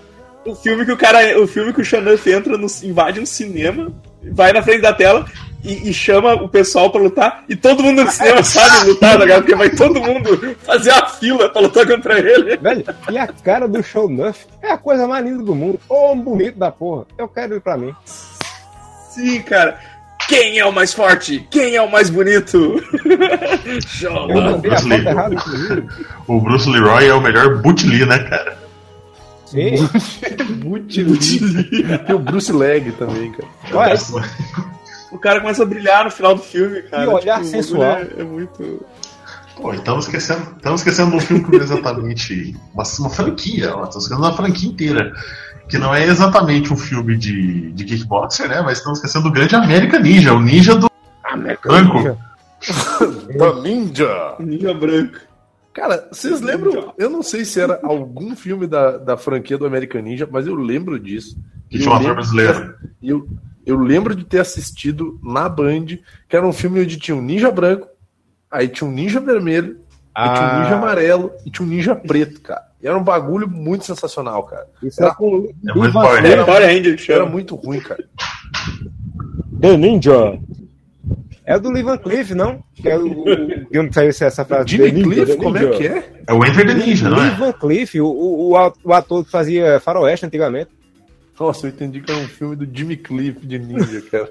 O filme que o cara. O filme que o Xanuff entra no. invade um cinema, vai na frente da tela e, e chama o pessoal pra lutar. E todo mundo no cinema sabe lutar, tá ligado? Porque vai todo mundo fazer a fila pra lutar contra ele. Velho, e a cara do Show Nuff é a coisa mais linda do mundo. Ô, bonito da porra. Eu quero ele pra mim. Sim, cara. Quem é o mais forte? Quem é o mais bonito? Show Eu mandei a Bruce foto Lee. errada, inclusive. O Bruce Leroy é o melhor Lee, né, cara? Sim. Lee. Tem o Bruce Leg também, cara. Olha, O cara começa a brilhar no final do filme, cara. E olhar o sensual. É, é muito. Pô, estamos esquecendo, estamos esquecendo de um filme que não é exatamente uma, uma franquia, ó, estamos esquecendo da franquia inteira. Que não é exatamente um filme de, de kickboxer, né? Mas estamos esquecendo do grande América Ninja, o ninja do branco. Da Ninja. Ninja branco. Cara, vocês lembram? Eu não sei se era algum filme da, da franquia do American Ninja, mas eu lembro disso. Que tinha um ator brasileiro. E eu, eu lembro de ter assistido na Band, que era um filme onde tinha um ninja branco, aí tinha um ninja vermelho, aí tinha um Ah. ninja amarelo e tinha um ninja preto, cara. E era um bagulho muito sensacional, cara. Isso é com É muito Power. É que Era chama. muito ruim, cara. The Ninja. É o do Lee Van Cleef, não? Que é o, de onde saiu essa essa frase? Jimmy Ninja, Cliff, como é que é? É o Enter the Ninja, não Lee é? Van Cleef, o, o ator que fazia faroeste antigamente. Nossa, eu entendi que era um filme do Jimmy Cliff de ninja, cara.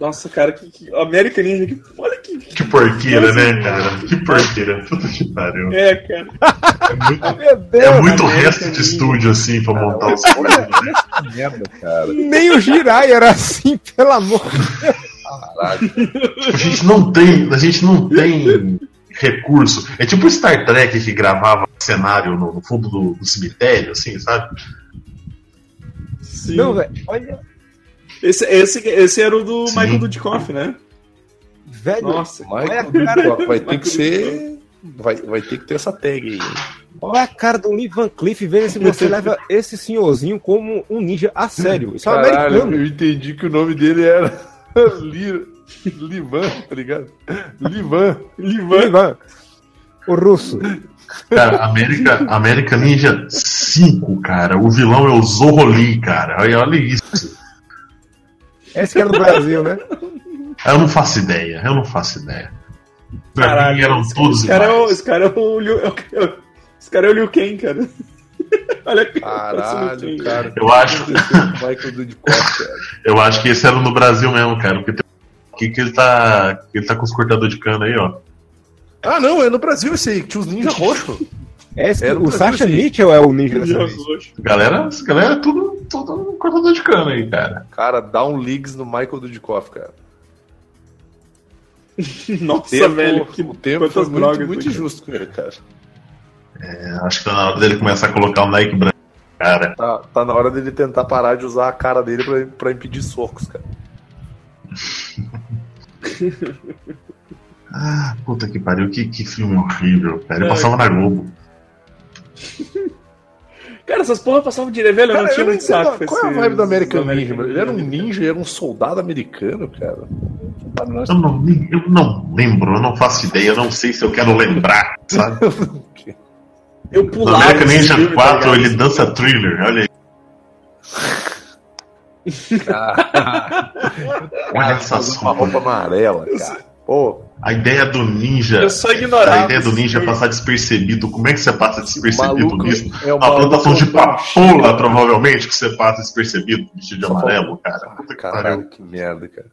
Nossa, cara, que, que American Ninja, que, olha que. Que porqueira, né, cara? Que porqueira. Puta que pariu. É, cara. É muito, Meu Deus! é muito resto de Ninja. estúdio, assim, pra montar os coisas, né? Merda, cara. Nem o Jirai era assim, pelo amor de Deus. Tipo, a gente não tem, a gente não tem recurso. É tipo o Star Trek que gravava cenário no, no fundo do, do cemitério, assim, sabe? Sim. Não, velho, olha, esse, esse, esse era o do Sim. Michael Dudikoff, né? velho, Nossa. Michael Olha, cara. Dudikoff, vai ter que ser. Vai, vai ter que ter essa tag aí. olha a cara do Lee Van Cleef, veja se você leva esse senhorzinho como um ninja a sério. Isso é Caralho, americano. eu entendi que o nome dele era Li, Livan, tá ligado? Livan. Livan. O russo. Cara, América, América Ninja 5, cara. O vilão é o Zorro Lee, cara. Olha, olha isso. Esse que era do Brasil, né? Eu não faço ideia, eu não faço ideia. Pra Caralho, mim eram esse, todos esse cara é o, iguais. esse cara é o Liu, é o- esse cara é o Liu Kang, cara. Olha que Caralho, cara. Eu acho- O o. Eu acho que esse era no Brasil mesmo, cara. Porque tem aqui que ele tá. que ele tá com os cortadores de cana aí, ó. Ah, não, é no Brasil esse aí, que tinha os ninja roxos. Esse, Era o um Sasha Brasil, sim. Mitchell é o ninja dessa vez. Galera, galera é tudo, tudo cortador de cana aí, cara. Cara, dá um leagues no Michael Dudikoff, cara. Nossa, Tempo- velho, que o tempo foi muito, drogas muito injusto com ele, cara. É, acho que tá na hora dele começar a colocar o Nike branco, cara. Tá, tá na hora dele tentar parar de usar a cara dele pra, pra impedir socos, cara. Ah, puta que pariu, que, que filme horrível, cara. Ele É. passava na Globo. Cara, essas porra passavam direto, velho. Eu não Cara, tinha eu não muito saco. qual é a vibe do American do Ninja? Ele era um ninja, ele era um soldado americano, cara. Eu não, eu não lembro, eu não faço ideia, eu não sei se eu quero lembrar, sabe? Eu No pulava. American Ninja filme, tá 4 ligado? ele dança thriller, olha aí. Olha essa roupa amarela, cara. Pô, A ideia do ninja. Eu só ignorava A ideia do ninja é passar despercebido. Como é que você passa despercebido maluco nisso? é Uma plantação de com papoula, provavelmente, que você passa despercebido, vestido de Só amarelo, cara. Puta que caralho, pariu. que merda, cara.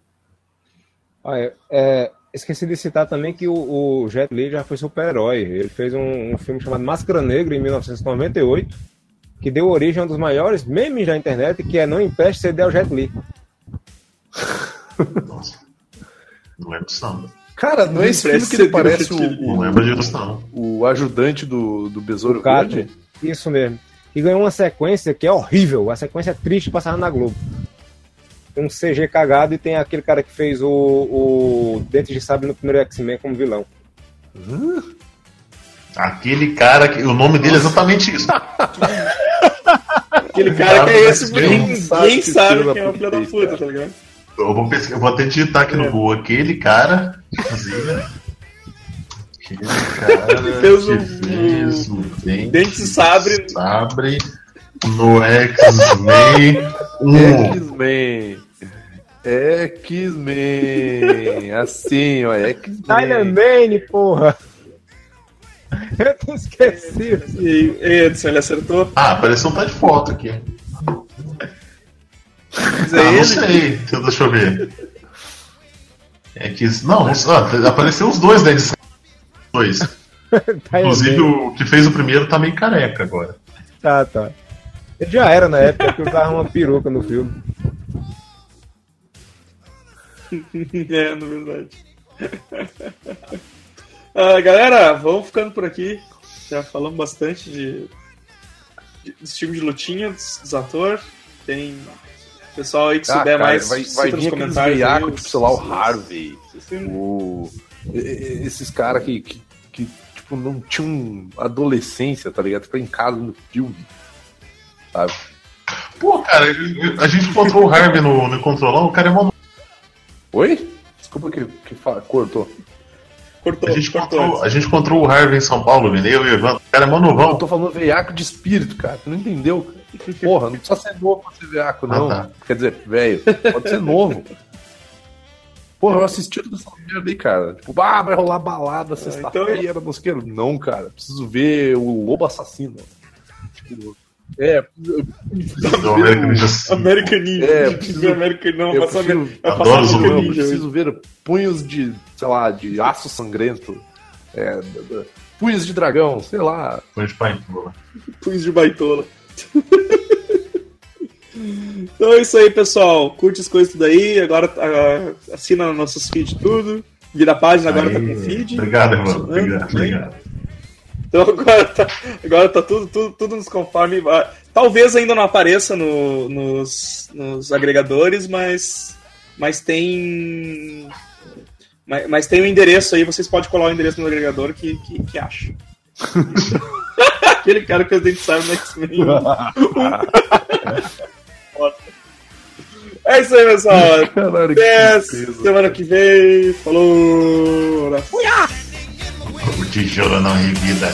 Olha, é, esqueci de citar também que o, o Jet Li já foi super-herói. Ele fez um, um filme chamado Máscara Negra em 1998, que deu origem a um dos maiores memes da internet, que é Não Empreste CD ao Jet Li. Nossa. Não lembro disso, não. Cara, não é esse filme que ele parece o, Não lembro disso, não. o, o ajudante do, do Besouro O. Verde? Isso mesmo. E ganhou uma sequência que é horrível. A sequência é triste passada na Globo. Tem um CG cagado e tem aquele cara que fez o, o Dente de Sabre no primeiro X-Men como vilão. Aquele cara que. O nome dele é exatamente isso. Aquele cara que é esse, Ninguém sabe sabe, que quem é o filho da puta, tá ligado? Eu vou, pesquisar, eu vou até digitar aqui no É. Google. Aquele cara que. Aquele cara Ele fez que um- fez o Dente Dente de Sabre. Sabre no X-Men 1. X-Men. X-Men. Assim, ó, Tyler X-Men. Mane, porra! Eu tinha esquecido. E Edson, ele acertou. Ah, apareceu um tá de foto aqui. Ah, é não ele. sei. Deixa eu ver. É que. Não, ah, apareceu os dois, né? Eles- Dois. Tyler Inclusive, o que fez o primeiro tá meio careca agora. Tá, tá. Ele já era na época que usava uma peruca no filme. É, na verdade. Ah, galera, vamos ficando por aqui. Já falamos bastante de, de dos filmes de lutinha, dos, dos atores. Tem pessoal aí que Ah, souber cara, mais vai, vai vir aqueles comentários. aí, os- tipo, sei lá, o Harvey. O, esses caras que, que, que, tipo, não tinham adolescência, tá ligado? Ficou em casa no filme. Sabe? Pô, cara, eu- a gente encontrou o Harvey no, no Controlão, o cara é mó Oi? Desculpa que, que fa- cortou. Cortou, A gente, cortou. encontrou, a gente encontrou o Harvey em São Paulo, eu e o Evandro. O cara é mó Eu novão. tô falando veiaco de espírito, cara. Tu não entendeu? cara? Porra, não precisa ser novo pra ser veiaco, não. Ah, tá. Quer dizer, velho, pode ser novo. Porra, eu assisti tudo essa merda aí, cara. Tipo, ah, vai rolar balada sexta-feira, mosqueiro. Não, cara. Preciso ver o Lobo Assassino. Tipo, é, preciso Do ver American o- Ninja. American Ninja. É, Não, preciso- American não, eu passar prefiro- vai adoro American humanos. Eu Ninja. preciso ver punhos de, sei lá, de aço sangrento. É, punhos de dragão, sei lá. Foi de pô. Punhos de baitola. então é isso aí, pessoal. Curte as coisas tudo aí. Agora ah, assina nossos feeds tudo. Vira a página, agora tá Aí, com feed. Obrigado, irmão. Funcionando, Obrigado, obrigado. Então agora tá, agora tá tudo, tudo, tudo nos conforme. ah, Talvez ainda não apareça no- nos, nos agregadores, mas, mas tem. Mas, mas tem o endereço aí, vocês podem colar o endereço no agregador que, que, que acha. Aquele cara que a gente sabe no X-Men. É isso aí, pessoal. Caralho, Até semana que vem. Falou! O tijolo não revida.